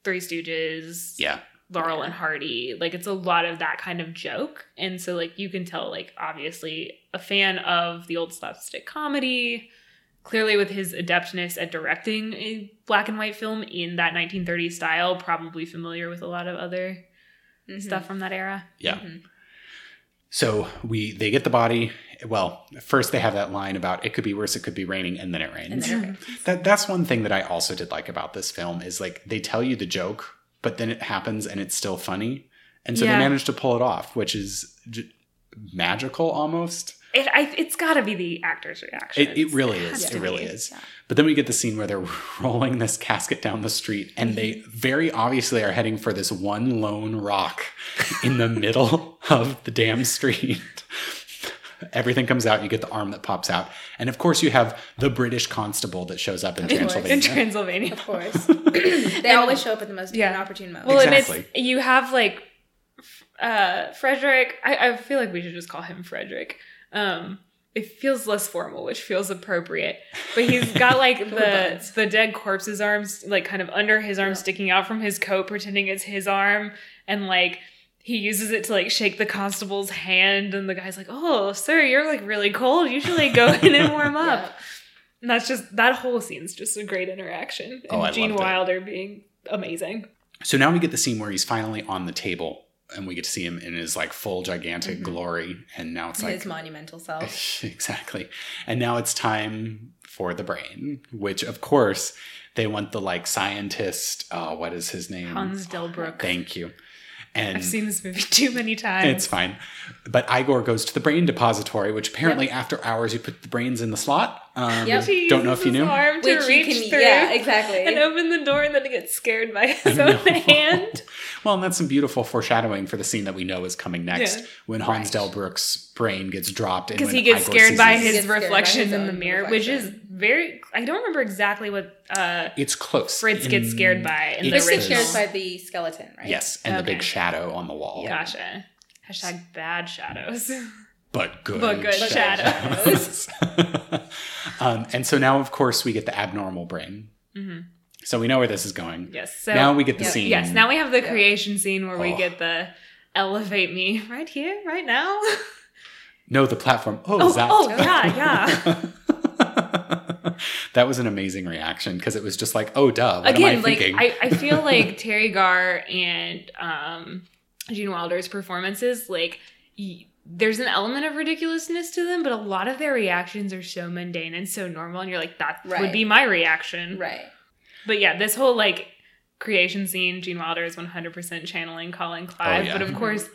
Three Stooges, Yeah. Laurel Yeah. and Hardy. Like it's a lot of that kind of joke. And so like you can tell like obviously a fan of the old slapstick comedy, clearly with his adeptness at directing a black and white film in that 1930s style, probably familiar with a lot of other Mhm. stuff from that era. Yeah. Mhm. So we they get the body. Well, first they have that line about it could be worse, it could be raining, and then it And rains. then it- That that's one thing that I also did like about this film is like they tell you the joke, but then it happens and it's still funny, and so Yeah. they managed to pull it off, which is j- magical almost. It, I, it's got to be the actor's reaction. It, it really has is. to It really be. is. Yeah. But then we get the scene where they're rolling this casket down the street, and they very obviously are heading for this one lone rock in the middle of the damn street. Everything comes out. You get the arm that pops out, and of course, you have the British constable that shows up in course. Transylvania. in Transylvania. Of course. they always show up at the most Yeah. inopportune moment. Well, Exactly. and it's you have like uh Frederick. I, I feel like we should just call him Frederick. Um, it feels less formal, which feels appropriate. But he's got like the the dead corpse's arms, like kind of under his arm, Yeah. sticking out from his coat, pretending it's his arm, and like. He uses it to like shake the constable's hand, and the guy's like, "Oh, sir, you're like really cold. You should like go in and warm up." Yeah. And that's just that whole scene's just a great interaction. Oh, And I Gene loved it. Wilder being amazing. So now we get the scene where he's finally on the table, and we get to see him in his like full gigantic Mm-hmm. glory. And now it's like His monumental self. exactly. And now it's time for the brain, which of course they want the like scientist. Oh, what is his name? Hans Delbruck. Thank you. And I've seen this movie too many times. it's fine. But Igor goes to the brain depository, which apparently after hours you put the brains in the slot. Um, Yep. Don't know if you his knew. Arm to Which you reach can, through yeah, exactly. and open the door, and then he gets scared by his own hand. Well, and that's some beautiful foreshadowing for the scene that we know is coming next Yeah. when Hans Right. Delbruck's brain gets dropped. Because he gets Igor scared by his- his gets scared by reflection his in the own mirror, which is very. I don't remember exactly what uh, It's close. Fritz gets In- scared by in the It's Fritz gets scared by the skeleton, right? Yes, and the big shadow on the wall. Gotcha. Hashtag bad shadows. But good. But good shadows. um, and so now, of course, we get the abnormal brain. Mhm. So we know where this is going. Yes. So now we get the yeah, scene. Yes, now we have the Yeah. creation scene where we Oh. get the elevate me right here, right now. No, the platform. Oh, Oh, that. oh, yeah, yeah. that was an amazing reaction because it was just like, oh, duh. What Again, am I like thinking? I, I feel like Teri Garr and um, Gene Wilder's performances, like y- there's an element of ridiculousness to them, but a lot of their reactions are so mundane and so normal, and you're like, that would be my reaction. Right. But yeah, this whole like creation scene, Gene Wilder is 100% channeling Colin Clive. Oh, yeah. But of course,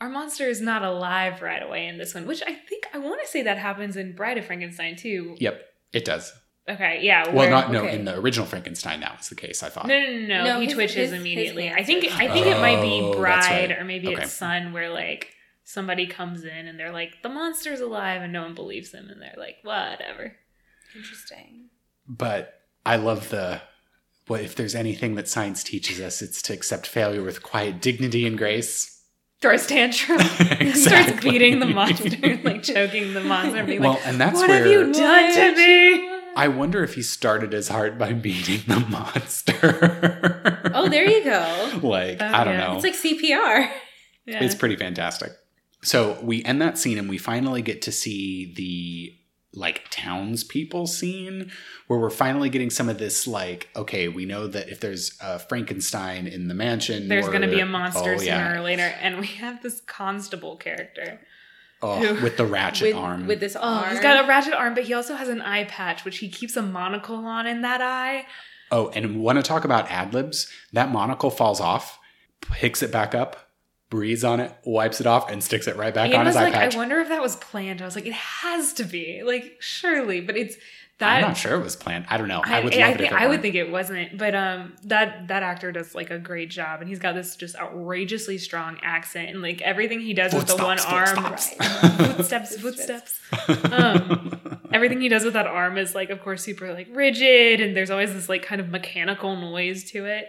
our monster is not alive right away in this one, which I think I want to say that happens in Bride of Frankenstein too. yep, it does. Okay, yeah. Well, where- not no. okay. In the original Frankenstein, that was the case. I thought. No, no, no, no. No, he his- twitches his- his immediately. hands I think I think it might be Oh, Bride right. or maybe Okay. it's Son, where like somebody comes in and they're like, "The monster's alive," and no one believes them, and they're like, "Whatever." Interesting. But I love the. well, if there's anything that science teaches us? It's to accept failure with quiet dignity and grace. Throws tantrum. Starts beating the monster, like choking the monster, and being Well, like, and that's "What where have you done to me?" I wonder if he started his heart by beating the monster. Oh, there you go. like Oh, I don't yeah. know. It's like CPR. Yeah. It's pretty fantastic. So we end that scene and we finally get to see the like townspeople scene where we're finally getting some of this like okay we know that if there's a frankenstein in the mansion There's going to be a monster oh, sooner yeah. or later, and we have this constable character. oh, with the ratchet with, arm with this Oh, arm. he's got a ratchet arm, but he also has an eye patch, which he keeps a monocle on in that eye. oh and want to talk about ad libs that monocle falls off picks it back up breathes on it wipes it off and sticks it right back Ian on his was eye like, patch I wonder if that was planned. I was like, it has to be. Like, surely, but it's that. i'm not sure it was planned i don't know i, I, would I, love it think, if it I would think it wasn't, but um, that that actor does like a great job, and he's got this just outrageously strong accent, and like everything he does with the one Footsteps, arm, footsteps. footsteps, footsteps. Um, everything he does with that arm is like, of course, super like rigid, and there's always this like kind of mechanical noise to it.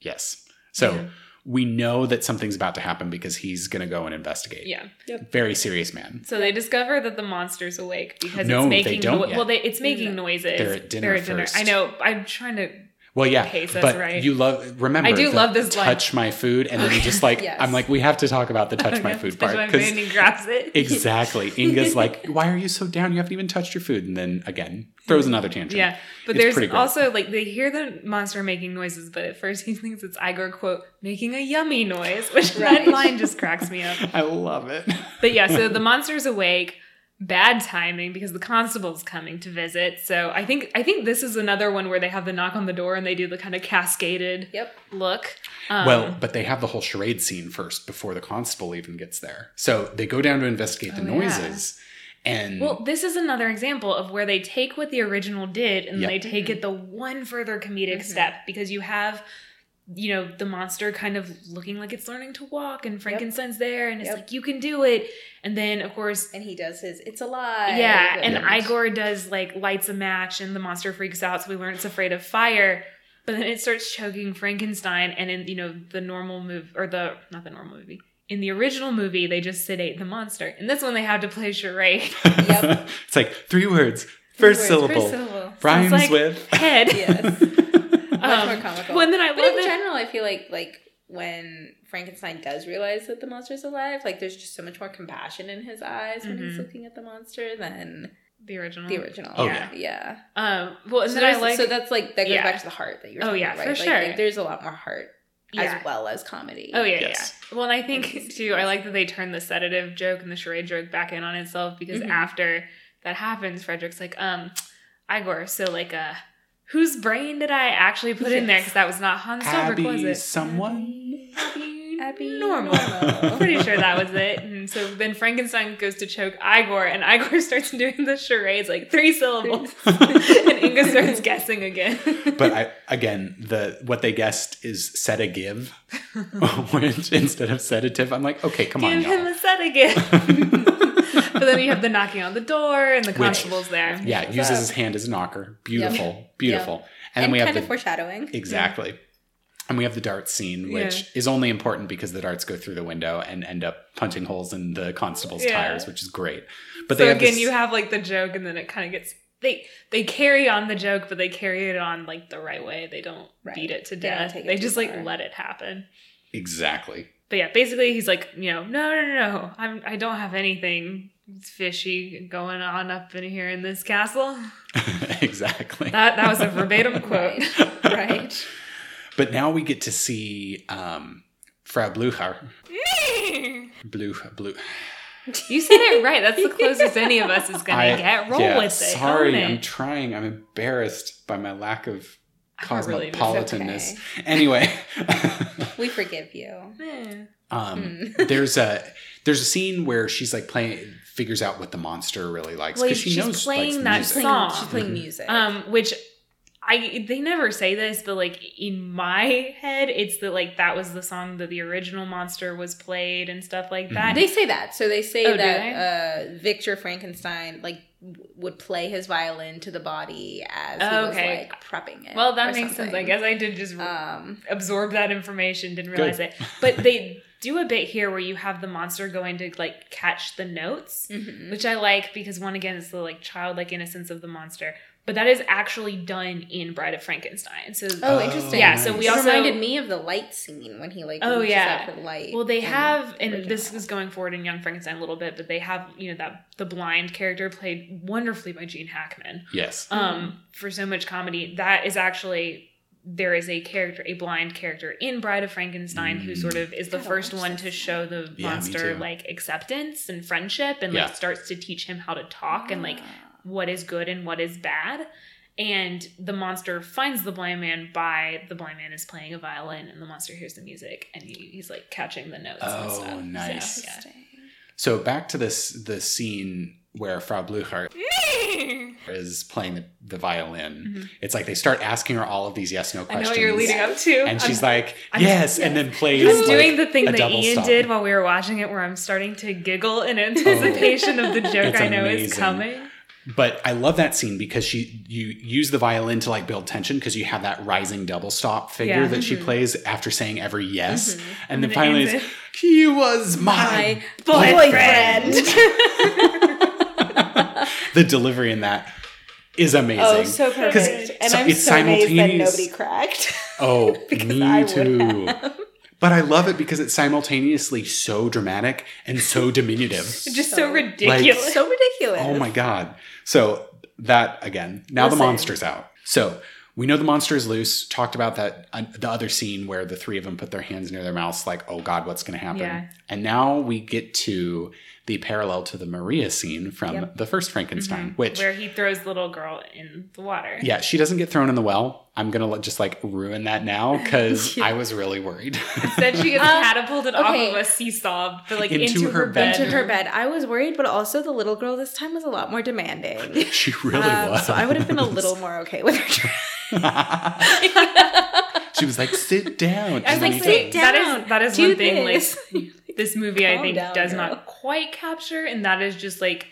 yes so Yeah. We know that something's about to happen because he's going to go and investigate Yeah. very serious man So they discover that the monster's awake because No, it's they making don't no- yet. well, they, it's making noises. They're at dinner first. I know. I'm trying to. Well, yeah, us but right. you love. Remember, I do love this line. Touch my food, and then he just like Yes. I'm like, we have to talk about the touch my food part my food, and because he grabs it. exactly, Inga's like, why are you so down? You haven't even touched your food, and then again throws another tantrum. Yeah, but It's there's also like they hear the monster making noises, but at first he thinks it's Igor quote making a yummy noise, which that line just cracks me up. I love it. But yeah, so the monster's awake. Bad timing because the constable's coming to visit. So I think I think this is another one where they have the knock on the door and they do the kind of cascaded Yep. look. Um, well, but they have the whole charade scene first before the constable even gets there. So they go down to investigate the Oh, yeah. noises, and Well, this is another example of where they take what the original did and Yep. they take it the one further comedic step because you have, you know, the monster kind of looking like it's learning to walk and Frankenstein's there and it's Yep. like, you can do it. And then, of course, And he does his "It's alive." yeah, and Yeah. Igor does like lights a match and the monster freaks out, so we learn it's afraid of fire. But then it starts choking Frankenstein, and in you know the normal move or the not the normal movie. In the original movie, they just sedate the monster. And this one they have to play charade. Yep. it's like three words, first words, syllable, first syllable. rhymes like with. Head. Yes. Much Um, more comical. Well, and then I but love in it. general, I feel like like when Frankenstein does realize that the monster's alive, like there's just so much more compassion in his eyes when he's Mhm. looking at the monster than the original. the original. Oh, yeah, yeah. Um, well, and So, then I like. so that's like that goes Yeah. back to the heart that you're. Oh, talking yeah, about, for right? Like, sure. like, there's a lot more heart yeah. as well as comedy. Oh yeah, Yes. yeah. Well, and I think too, I like that they turn the sedative joke and the charade joke back in on itself because Mhm. after that happens, Frederick's like, um, Igor, so like, uh, whose brain did I actually put in there? Because that was not Hans Stolberg, was Abby, it? someone. Abby, Abby normal. Normal. Pretty sure that was it. And so then Frankenstein goes to choke Igor, and Igor starts doing the charades like three syllables, and Inga starts guessing again. but I again the what they guessed is sedative, which instead of sedative, I'm like, okay, come on, Give him y'all. a sedative. But then you have the knocking on the door, and the Which- constable's there. Yeah, Shows uses up. his hand as a knocker. Beautiful, beautiful. And And, then we have kind the of foreshadowing. exactly, and we have the dart scene, which Yeah. is only important because the darts go through the window and end up punching holes in the constable's Yeah. tires, which is great. But so they have again, this- you have like the joke, and then it kind of gets they they carry on the joke, but they carry it on like the right way. They don't Right. beat it to They death. it They too just like let it happen. exactly. But yeah, basically he's like, you know, no, no, no, no, I'm, I don't have anything fishy going on up in here in this castle. exactly. That that was a verbatim quote. Right. right. But now we get to see um, Frau Blucher. Blue, blue. you said it right. That's the closest any of us is gonna get. Roll yeah, with it. Sorry, Own I'm trying. I'm embarrassed by my lack of I don't really miss it. cosmopolitanness. Anyway, We forgive you. Um, Mm. there's a there's a scene where she's like playing, figures out what the monster really likes Well, because she she's knows playing likes that music. song. She's playing Mhm. music. Um, which I they never say this, but like in my head, it's that like that was the song that the original monster was played and stuff like that. They say that. So they say Oh, do that uh, Victor Frankenstein like w- would play his violin to the body as he Oh, was okay. like prepping it. well, that or makes sense. I guess I did just Um, absorb that information, didn't realize Good. it. But they do a bit here where you have the monster going to like catch the notes, mhm. which I like because one again is the like childlike innocence of the monster. but that is actually done in Bride of Frankenstein. So Oh, interesting. Yeah, so we It also- reminded me of the light scene when he like Oh, yeah. out for light. Well, they have, the and original. this is going forward in Young Frankenstein a little bit, but they have, you know, that the blind character played wonderfully by Gene Hackman. Yes. Um, for so much comedy, that is actually there is a character, a blind character in Bride of Frankenstein who Mm. sort of is the first one to show the Yeah, monster too. like acceptance and friendship, and Yeah. like starts to teach him how to talk and like Ah. what is good and what is bad. And the monster finds the blind man by the blind man is playing a violin, and the monster hears the music, and he, he's like catching the notes and Oh, stuff. nice. So, yeah. So back to this the scene where Frau Blucher is playing the, the violin. Mhm. It's like they start asking her all of these yes no I questions. know what you're leading up to. And she's I'm, like, I'm- yes, and then plays I'm like, doing the thing that Ian stop. did while we were watching it, where I'm starting to giggle in anticipation of the joke I know is coming. But I love that scene because she you use the violin to like build tension because you have that rising double stop figure Yeah. that she Mhm. plays after saying every yes, and And then finally he was my, My boyfriend. boyfriend. the delivery in that is amazing. oh, so perfect. And so- I'm it's so amazed that nobody cracked. Oh, because me I would too. have. But I love it because it's simultaneously so dramatic and so diminutive. Just so, So- ridiculous. so ridiculous. Oh my god. So that again, now the monster's out. So we know the monster is loose. Talked about that uh, the other scene where the three of them put their hands near their mouths, like, oh god, what's going to happen? Yeah. And now we get to the parallel to the Maria scene from Yep. the first Frankenstein, Mhm. which where he throws the little girl in the water. yeah, she doesn't get thrown in the well. I'm gonna just like ruin that now because I was really worried. Then she gets Uh, catapulted okay. off of a seesaw, but like Into into, her her, bed. bed. Into her bed. I was worried, but also the little girl this time was a lot more demanding. she really Um, was. So I would have been a little more okay with her. she was like, "Sit down." I And was then like, sit down, is that is do one thing. this. Like this movie, I think down, does girl. not quite capture, and that is just like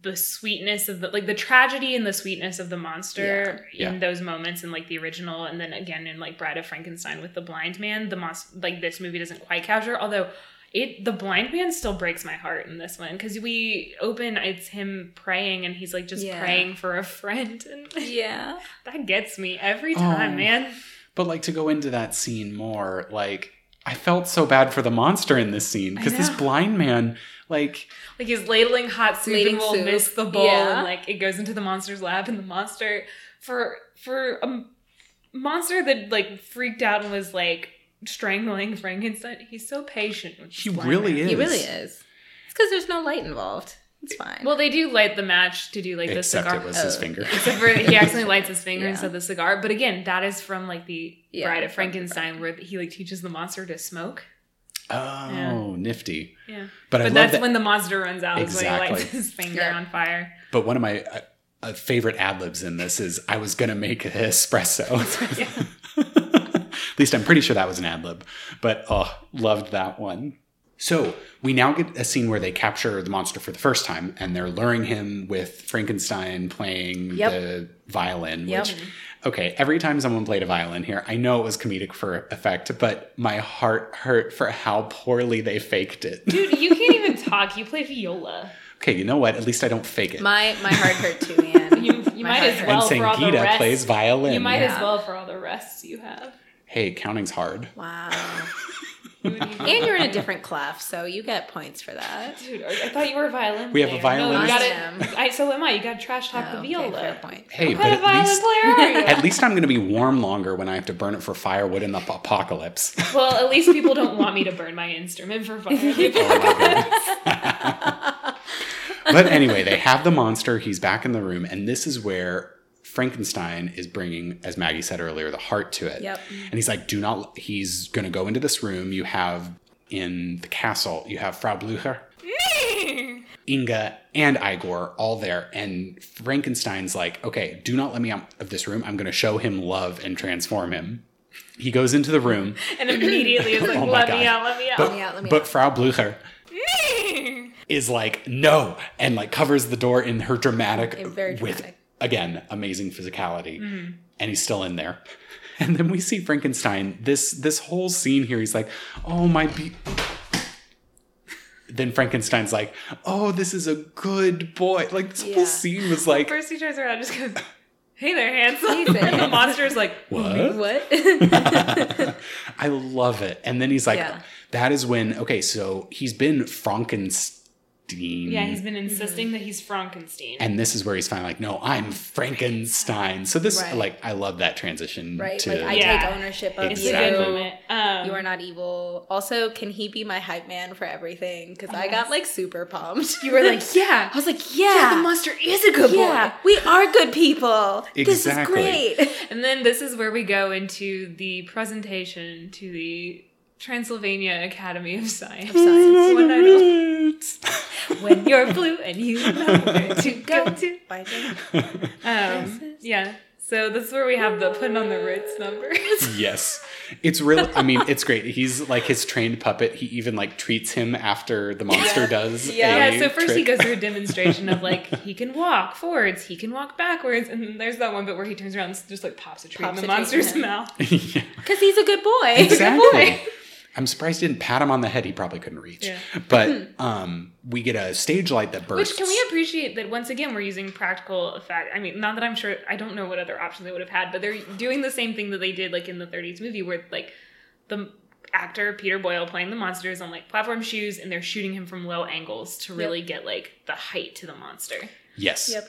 the sweetness of the like the tragedy and the sweetness of the monster Yeah. in those moments in like the original and then again in like Bride of Frankenstein with the blind man the monster like this movie doesn't quite capture although it the blind man still breaks my heart in this one because we open it's him praying and he's like just Yeah. praying for a friend and yeah. that gets me every oh. time Oh. man But like to go into that scene more, like I felt so bad for the monster in this scene because this blind man, like Like he's ladling hot soup Ladling and will soup. miss the bowl Yeah. and like it goes into the monster's lap and the monster for for a monster that like freaked out and was like strangling Frankenstein. He's so patient. With He really man. is. He really is. It's because there's no light involved. It's fine. Well, they do light the match to do like the except cigar. it was his Oh. finger. Except for he accidentally lights his finger Yeah. instead of the cigar. But again, that is from like the Yeah, Bride of Frankenstein, where he like teaches the monster to smoke. Oh, nifty. Yeah, But, I but love that's that. when the monster runs out. is When he Exactly. lights his finger Yeah. on fire. but one of my uh, uh, favorite ad libs in this is I was gonna make an espresso. At least I'm pretty sure that was an ad lib. But oh, loved that one. So we now get a scene where they capture the monster for the first time, and they're luring him with Frankenstein playing Yep. the violin. Yep. Which, okay, every time someone played a violin here, I know it was comedic for effect, but my heart hurt for how poorly they faked it. Dude, you can't even talk. You play viola. okay, you know what? At least I don't fake it. my my heart hurt too, Anne. You, you might as well and for all the Sangita rest. plays violin. You might Yeah. as well for all the rests you have. Hey, counting's hard. Wow. Who would you- And you're in a different class, so you get points for that. Dude, I thought you were a violin. We have a player. No, you violinist. got I am. it. I, so am I. You got to trash talk Oh, the okay, viola. fair point. Hey, what but at violin least player at least I'm going to be warm longer when I have to burn it for firewood in the ap- apocalypse. well, at least people don't want me to burn my instrument for oh, firewood. Oh my goodness. but anyway, they have the monster. He's back in the room, and this is where Frankenstein is bringing, as Maggie said earlier, the heart to it. Yep. And he's like, "Do not." He's going to go into this room. You have in the castle. You have Frau Blucher. Inga and Igor all there, and Frankenstein's like, okay, do not let me out of this room. I'm going to show him love and transform him. He goes into the room, and immediately is like, Oh let God. me out, let me out. but, me out, let me but out. Frau Blucher is like, no, and like covers the door in her dramatic, Yeah, very with dramatic. Again amazing physicality, Mm-hmm. and he's still in there. And then we see Frankenstein. This this whole scene here, he's like, oh my be. then Frankenstein's like, "Oh, this is a good boy." Like this Yeah. whole scene was like, First he turns around just goes, Hey there, handsome. And the handsome. monster's like, "What?" What? I love it. And then he's like, Yeah. "That is when okay, so he's been Frankenstein." Yeah, he's been insisting that he's Frankenstein. and this is where he's finally like, "No, I'm Frankenstein." So this, Right. like, I love that transition. right. To, Like I Yeah. take ownership of it's you. a good moment. Um, You are not evil. Also, can he be my hype man for everything? Because I got like super pumped. you were like, yeah. I was like, Yeah, yeah, the monster is a good yeah, boy. we are good people. This is Exactly. great. And then this is where we go into the presentation to the Transylvania Academy of Science. Science. One night only. when you're blue and you know where to go to. By Jane. Um, yeah. So this is where we have the putting on the Ritz numbers. yes, it's real. I mean, it's great. He's like his trained puppet. He even like treats him after the monster Yeah. does. Yeah. Yeah, so first he goes through a demonstration of like he can walk forwards, he can walk backwards, and then there's that one bit where he turns around and just like pops a treat Pops in the treat in monster's him. mouth. yeah. Because he's a good boy. exactly. Boy. I'm surprised he didn't pat him on the head. He probably couldn't reach. Yeah. But um, we get a stage light that bursts. Which can we appreciate that once again we're using practical effect. I mean, not that I'm sure I don't know what other options they would have had, but they're doing the same thing that they did like in the 30s movie where like the actor Peter Boyle playing the monsters on like platform shoes and they're shooting him from low angles to really get like the height to the monster. Yes. Yep.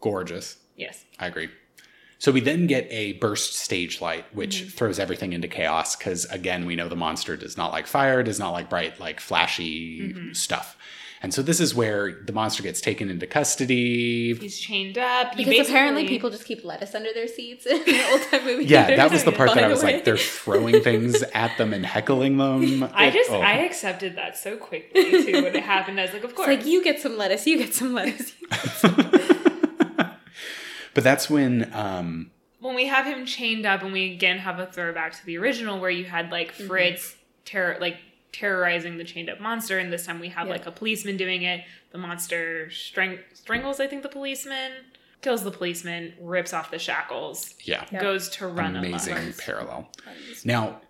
Gorgeous. Yes. I agree. So we then get a burst stage light, which Mm-hmm. throws everything into chaos because again, we know the monster does not like fire, does not like bright, like flashy Mm-hmm. stuff. And so this is where the monster gets taken into custody. He's chained up. He Because apparently people just keep lettuce under their seats in the old time movie. Yeah, theaters. that was the part that I was way. like, they're throwing things at them and heckling them. I It- just oh. I accepted that so quickly too when it happened. I was like, of It's course. like you get some lettuce, you get some lettuce. but that's when um when we have him chained up and we again have a throwback to the original where you had like Mm-hmm. Fritz terror like terrorizing the chained up monster and this time we have Yeah. like a policeman doing it. The monster strang- strangles I think the policeman, kills the policeman, rips off the shackles, yeah. Yeah. goes to run amazing amok. parallel. Now,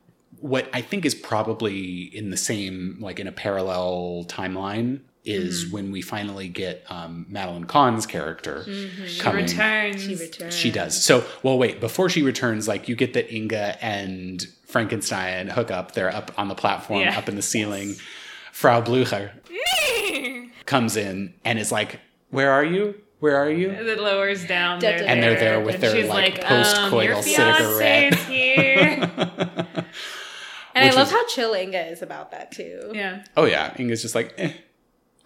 what I think is probably in the same, like in a parallel timeline, is Mm-hmm. when we finally get um, Madeline Kahn's character She coming. returns. She returns. She does. So, well, wait, before she returns, like you get that Inga and Frankenstein hook up. They're up on the platform, Yeah. up in the ceiling. Frau Blucher comes in and is like, Where are you? Where are you? It lowers down. Da- They're da- And they're there there, with and their she's like, um, post-coital your cigarette. fiance's here. And Which I love was- how chill Inga is about that too. yeah. oh yeah, Inga's just like, eh,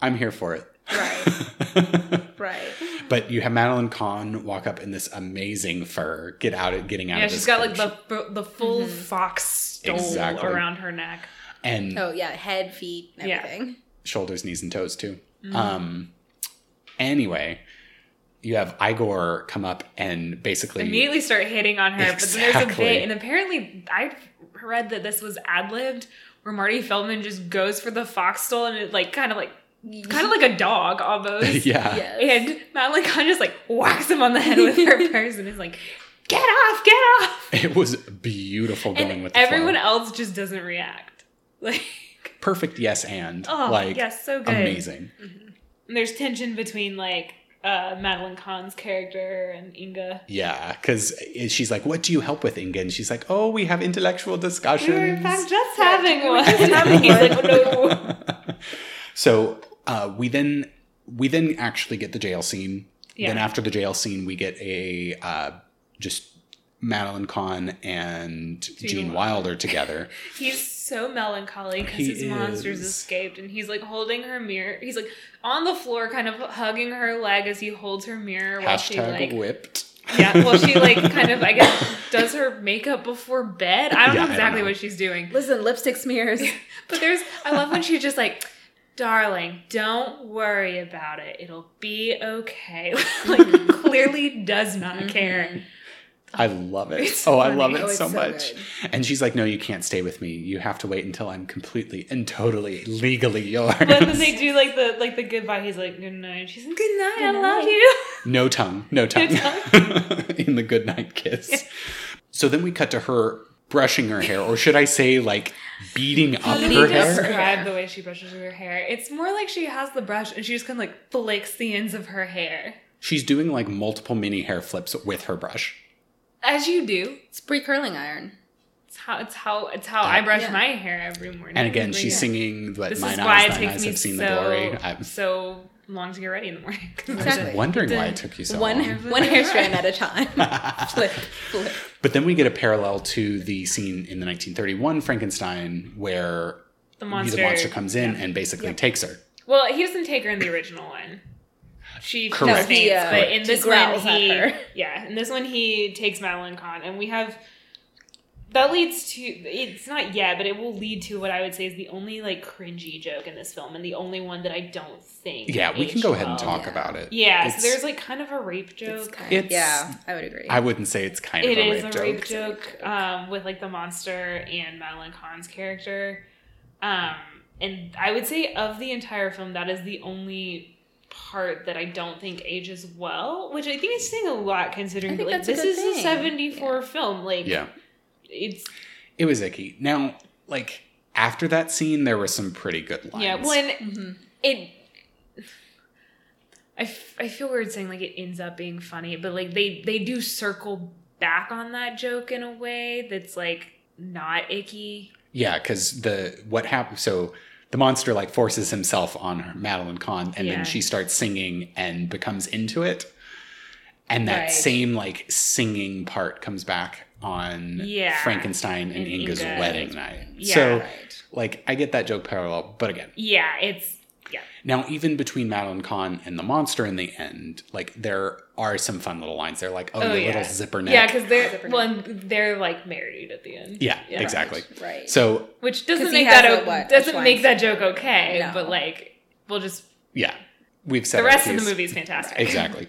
I'm here for it. Right. Right. But you have Madeline Kahn walk up in this amazing fur, get out of getting out Yeah, of this she's got like the the full fox stole Exactly. around her neck. and Oh yeah, head, feet, Yeah. everything. shoulders, knees, and toes too. Mm-hmm. Um anyway, you have Igor come up and basically Immediately start hitting on her, but then there's a bit, and apparently I read that this was ad libbed, where Marty Feldman just goes for the fox stole and it like kind of like kind of like a dog almost. yeah. Yes. And Madeline Kahn just like whacks him on the head with her purse and is like, "Get off, get off!" It was beautiful going And with the everyone flow. else just doesn't react. Like, Perfect yes and oh, like yes, so good. amazing. And there's tension between like uh, Madeline Kahn's character and Inga. Yeah, because she's like, "What do you help with, Inga?" And she's like, "Oh, we have intellectual We were in discussions." fact just having one. He's like, oh, no. So uh, we then we then actually get the jail scene. Yeah. Then after the jail scene, we get a uh, just Madeline Kahn and Gene Wilder together. He's so melancholy because He his monsters escaped, and he's like holding her mirror. He's like on the floor, kind of hugging her leg as he holds her mirror while she like whipped. yeah, well she like kind of I guess does her makeup before bed. I don't Yeah, I know don't exactly know. what she's doing, Listen, lipstick smears. but there's I love when she's just like. Darling, don't worry about it. It'll be okay. like mm-hmm. clearly does not mm-hmm. care. I love it. It's oh, I love it Oh, so so much. And she's like, "No, you can't stay with me. You have to wait until I'm completely and totally legally yours." But then they do like the like the goodbye. He's like good night. She's like good night. I Good love you. No tongue, no tongue No in the good night kiss. So then we cut to her brushing her hair, or should I say, like beating up How do her you hair? describe the way she brushes her hair? It's more like she has the brush and she just kind of like flicks the ends of her hair. She's doing like multiple mini hair flips with her brush. As you do. It's pre curling iron. It's how it's how it's how I brush Yeah. my hair every morning. And again, Like, she's yeah. singing, "But This mine is why eyes, it thine takes eyes me have seen so the glory." I'm so long to get ready in the morning. Exactly. I was wondering why it took you so one long. one hair strand at a time. flip, flip. But then we get a parallel to the scene in the 1931 Frankenstein where The monster, the monster comes in yeah. and basically takes her. Well, he doesn't take her in the original one. She Correct. just faints, No, he, uh, but in he this one growls at he her. yeah, in this one he takes Madeline Kahn, and we have that leads to it's not yet, but it will lead to what I would say is the only like cringy joke in this film, and the only one that I don't think. Yeah, we can go ahead and well. talk about it. Yeah, It's- so there's like kind of a rape It's joke. kind It's- yeah, I would agree. I wouldn't say it's kind It of a is rape a rape joke um, with like the monster and Madeline Kahn's character. Um, and I would say of the entire film, that is the only part that I don't think ages well, which I think is saying a lot considering that like that's a this good is a thing. 74 film. Like Yeah, it's it was icky. Now, like after that scene, there were some pretty good lines. yeah, when and Mhm. it I, f- I feel weird saying like it ends up being funny, but like they they do circle back on that joke in a way that's like not icky. Yeah, because the what happened? So the monster like forces himself on her, Madeline Kahn, and Yeah. then she starts singing and becomes into it. And that Right. same like singing part comes back on Yeah. Frankenstein and, And Inga's Inga. wedding night. Yeah. So right. like I get that joke parallel, but again, Yeah, it's yeah. now even between Madeline Kahn and the monster in the end, like there are some fun little lines. They're like, "Oh, Oh, you yeah. little zipper neck." Yeah, because they're Zipper well, and they're like married at the end. yeah, exactly. Right. So Which doesn't 'Cause he make has that a, o- what, a doesn't make that joke okay, No. but like we'll just yeah, we've said the rest of the movie is fantastic. exactly.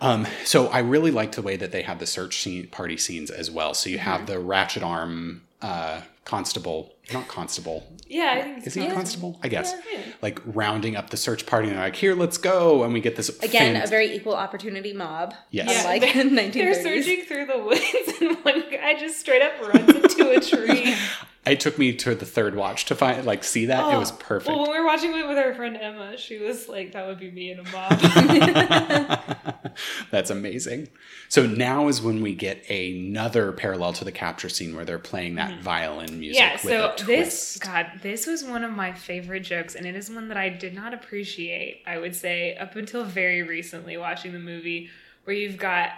Um, so I really liked the way that they had the search scene, party scenes as well. So you have Mm-hmm. the ratchet arm uh, constable, not constable. yeah, I think Is he a constable? I guess. Yeah. Like rounding up the search party, and they're like, "Here, let's go!" And we get this Again, fant- a very equal opportunity mob. Yes. Yeah, Unlike they- in 1930s. They're searching through the woods, and one guy just straight up runs into a tree. It took me to the third watch to find like see that it was Oh, perfect. Well, when we were watching it with our friend Emma, she was like, "That would be me in a mob." That's amazing. So now is when we get another parallel to the capture scene where they're playing that mm-hmm. violin music. yeah. So this. God, this was one of my favorite jokes, and it is one that I did not appreciate. I would say up until very recently, watching the movie, where you've got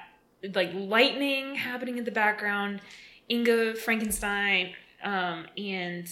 like lightning happening in the background, Inga Frankenstein, um, and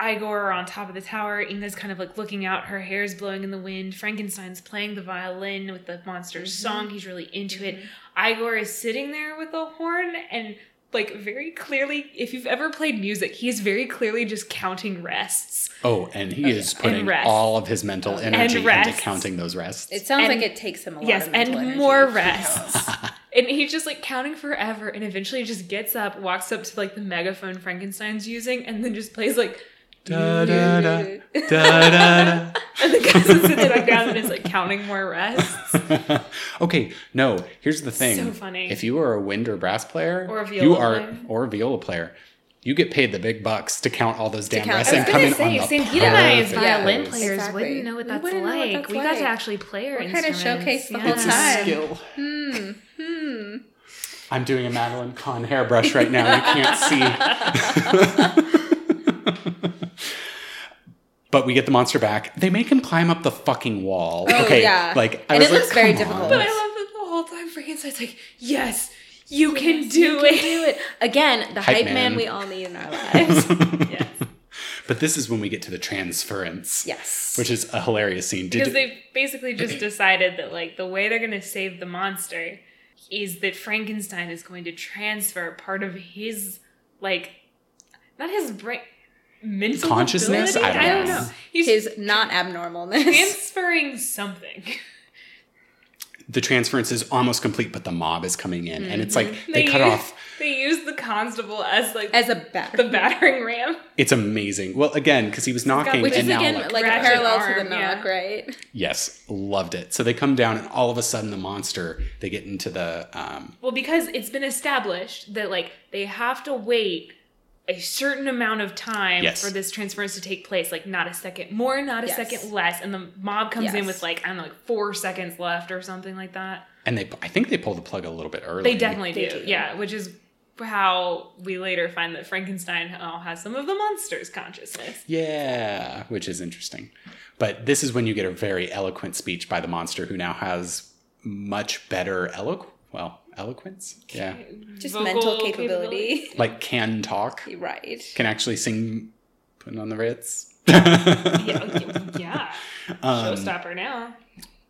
Igor on top of the tower. Inga's kind of like looking out. Her hair's blowing in the wind. Frankenstein's playing the violin with the monster's song. He's really into it. Igor is sitting there with a horn and like very clearly, if you've ever played music, he's very clearly just counting rests. Oh, and he is putting all of his mental energy into counting those rests. It sounds And- like it takes him a lot yes, of mental and energy. more rests. and he's just like counting forever, and eventually just gets up, walks up to like the megaphone Frankenstein's using, and then just plays like, Da, da, da, da, da, and the guy sits back down and is like counting more rests. da. okay, no. Here's the thing. So funny. If you are a wind or brass player, Or a you viola are player. or a viola player, you get paid the big bucks to count all those damn count- rests I and was come gonna in say, on the Sangita and I as perfect violin place. players Exactly. wouldn't know what We that's wouldn't know what like. that's we got to like. actually play our We're kinda instruments. showcase the yeah. whole It's time. a skill. Hmm. Hmm. I'm doing a Madeline Kahn hairbrush right now. You can't see. but we get the monster back. They make him climb up the fucking wall. Oh, okay, yeah. like I And was it like, looks very come difficult. on. But I love that the whole time Frankenstein's like, yes, you can do You it. can do it. Again, the Hype hype, man. man. we all need in our lives. yes. But this is when we get to the transference. yes. Which is a hilarious scene. Did Because you- they've basically just decided that like the way they're gonna save the monster is that Frankenstein is going to transfer part of his like not his brain mental Consciousness? ability? I don't I don't know. know. He's His not abnormalness. transferring something. the transference is almost complete, but the mob is coming in, and it's like Mm-hmm. they, cut use, off. They use the constable as like As a bat. the battering ram. It's amazing. Well, again, because he was knocking, Which and is now again like, like, a ratchet parallel to arm, the yeah. knock, right? yes, loved it. So they come down, and all of a sudden, the monster they get into the um, Well, because it's been established that like they have to wait a certain amount of time Yes. for this transference to take place, like not a second more, not a Yes. second less, and the mob comes in with like I don't know, like four seconds left or something like that. And they, I think they pull the plug a little bit early. They definitely They do. do. yeah, which is how we later find that Frankenstein oh, has some of the monster's consciousness. Yeah, which is interesting. But this is when you get a very eloquent speech by the monster who now has much better eloqu well, eloquence? Yeah. Just Vocal mental capability. Like can talk, right. can actually sing putting on the Ritz. Yeah, yeah. Um, Showstopper now.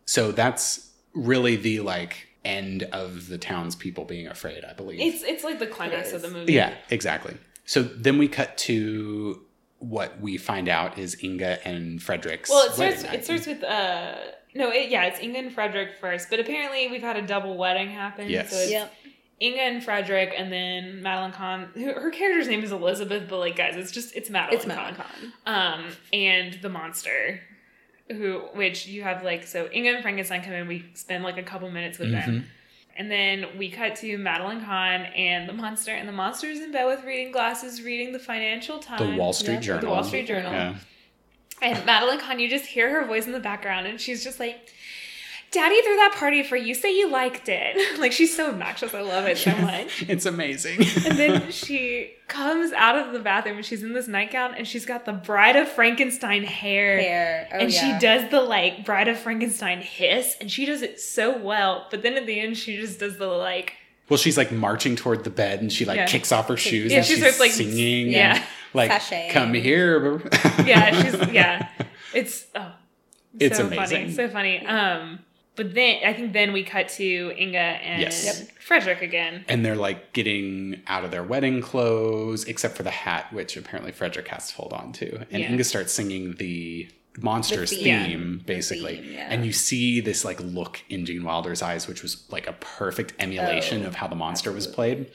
so that's really the like end of the townspeople being afraid, I believe. It's it's like the climax of the movie. Yeah, exactly. So then we cut to what we find out is Inga and Frederick's. Well, it starts. night. It starts with uh no, it, yeah, it's Inga and Frederick first, but apparently we've had a double wedding happen. Yes. So it's Yep. Inga and Frederick, and then Madeline Kahn. Who, her character's name is Elizabeth, but like guys, it's just it's Madeline. It's Madeline Kahn. Kahn. Um, and the monster, who which you have like so Inga and Frankenstein come in. We spend like a couple minutes with Mhm. them. And then we cut to Madeline Kahn and the monster, and the monster's in bed with reading glasses, reading the Financial Times. the Wall Street Yeah, Journal. The Wall Street Journal. Yeah. And Madeline Kahn, you just hear her voice in the background, and she's just like, Daddy threw that party for you. Say you liked it. like, she's so obnoxious. I love it so much. It's amazing. And then she comes out of the bathroom, and she's in this nightgown, and she's got the Bride of Frankenstein hair. Hair. Oh, and yeah. she does the like Bride of Frankenstein hiss, and she does it so well. But then at the end, she just does the like, well, she's like marching toward the bed and she like Yeah. kicks off her shoes Yeah, and she she's starts, like, singing. yeah. And, like, Sashaying. come here. yeah, she's yeah, it's oh, It's so amazing. funny, so funny. Um, but then I think then we cut to Inga and Yes. Yep. Frederick again. and they're like getting out of their wedding clothes, except for the hat, which apparently Frederick has to hold on to. And Yeah. Inga starts singing the monster's The theme, theme. basically. theme, yeah. And you see this like look in Gene Wilder's eyes, which was like a perfect emulation Oh, of how the monster was played.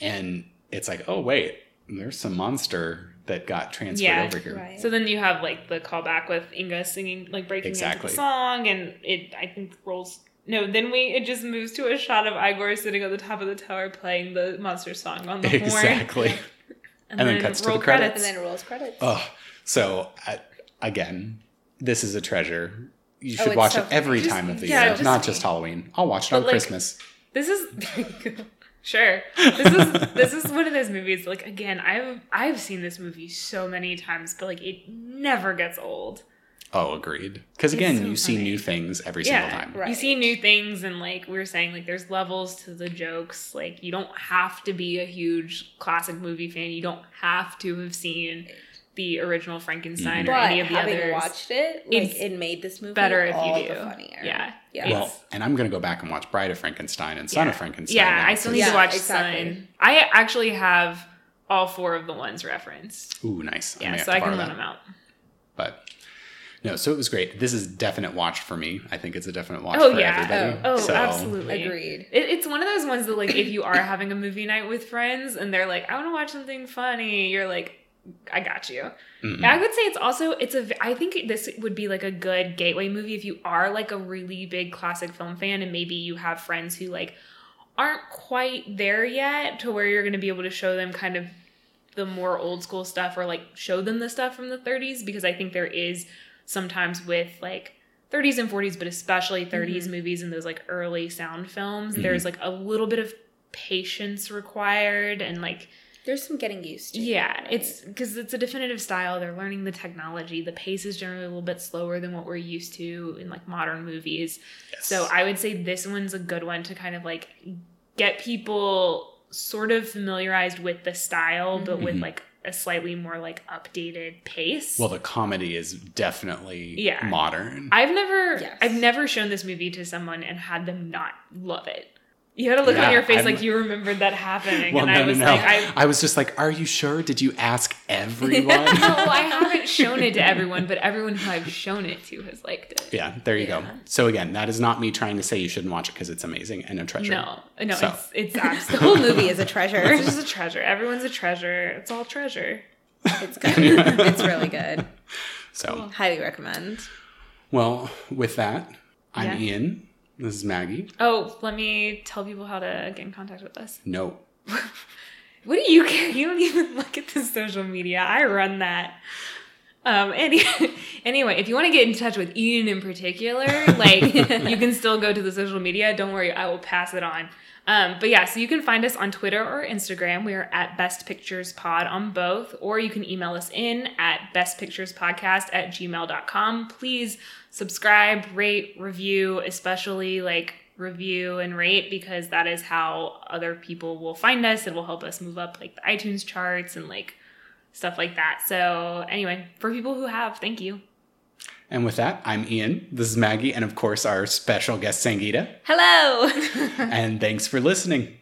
And it's like, oh wait, there's some monster that got transferred Yeah. over here. Right. So then you have like the callback with Inga singing, like breaking Exactly. into the song, and it I think rolls. No, then we it just moves to a shot of Igor sitting at the top of the tower playing the monster song on the horn, Exactly. and, And then then, cuts to the roll credits. and then rolls credits. Oh, so I, again, this is a treasure. You Oh, should it's watch so it every Just- time of the yeah, year, just- not just Halloween. I'll watch it on like, Christmas. This is sure. This is this is one of those movies. Like again, I've I've seen this movie so many times, but like it never gets old. Oh, agreed. Because again, so you see new things every yeah, single time. Right. you see new things, and like we were saying, like there's levels to the jokes. Like you don't have to be a huge classic movie fan. You don't have to have seen the original Frankenstein Mhm. or but any of the having others. watched it, like It's it made this movie better if you do. the funnier. Yeah. Yeah. Well, and I'm going to go back and watch Bride of Frankenstein and Son Yeah. of Frankenstein. Yeah, now, I still need 'cause- to watch exactly. Sign. I actually have all four of the ones referenced. Ooh, nice. Yeah, may have so to I can borrow run them out. But no, so it was great. This is definite watch for me. I think it's a definite watch Oh, for yeah. everybody. Oh, So- absolutely. Agreed. It, it's one of those ones that, like, if you are having a movie night with friends and they're like, "I want to watch something funny," you're like, "I got you." Mm-mm. I would say it's also it's a I think this would be like a good gateway movie if you are like a really big classic film fan and maybe you have friends who like aren't quite there yet to where you're going to be able to show them kind of the more old school stuff or like show them the stuff from the 30s because I think there is sometimes with like 30s and 40s but especially 30s mm-hmm. movies and those like early sound films mm-hmm. there's like a little bit of patience required and like There's some getting used to. yeah, right? it's because it's a definitive style. They're learning the technology. The pace is generally a little bit slower than what we're used to in like modern movies. Yes. So I would say this one's a good one to kind of like get people sort of familiarized with the style, but with Mhm. like a slightly more like updated pace. well, the comedy is definitely Yeah. modern. I've never Yes. I've never shown this movie to someone and had them not love it. You had a look Yeah, on your face I'm- like you remembered that happening, well, and no, I was no, no. like, I I was just like, "Are you sure? Did you ask everyone?" no, I haven't shown it to everyone, but everyone who I've shown it to has liked it. yeah, there you go. So again, that is not me trying to say you shouldn't watch it because it's amazing and a treasure. No, no, So. it's it's the whole movie is a treasure. it's just a treasure. Everyone's a treasure. It's all treasure. it's good. it's really good. So, Highly recommend. well, with that, I'm Yeah. Ian. This is Maggie. Oh, let me tell people how to get in contact with us. No. What do you care? You don't even look at the social media. I run that. Um, any, anyway, if you want to get in touch with Ian in particular, like you can still go to the social media. Don't worry, I will pass it on. Um, but yeah, so you can find us on Twitter or Instagram. We are at Best Pictures Pod on both, or you can email us in at bestpicturespodcast at gmail.com. Please subscribe, rate, review, especially like review and rate because that is how other people will find us. It will help us move up like the iTunes charts and like stuff like that. So, anyway, for people who have, thank you. And with that, I'm Ian. This is Maggie, and of course, our special guest, Sangita. Hello. and thanks for listening.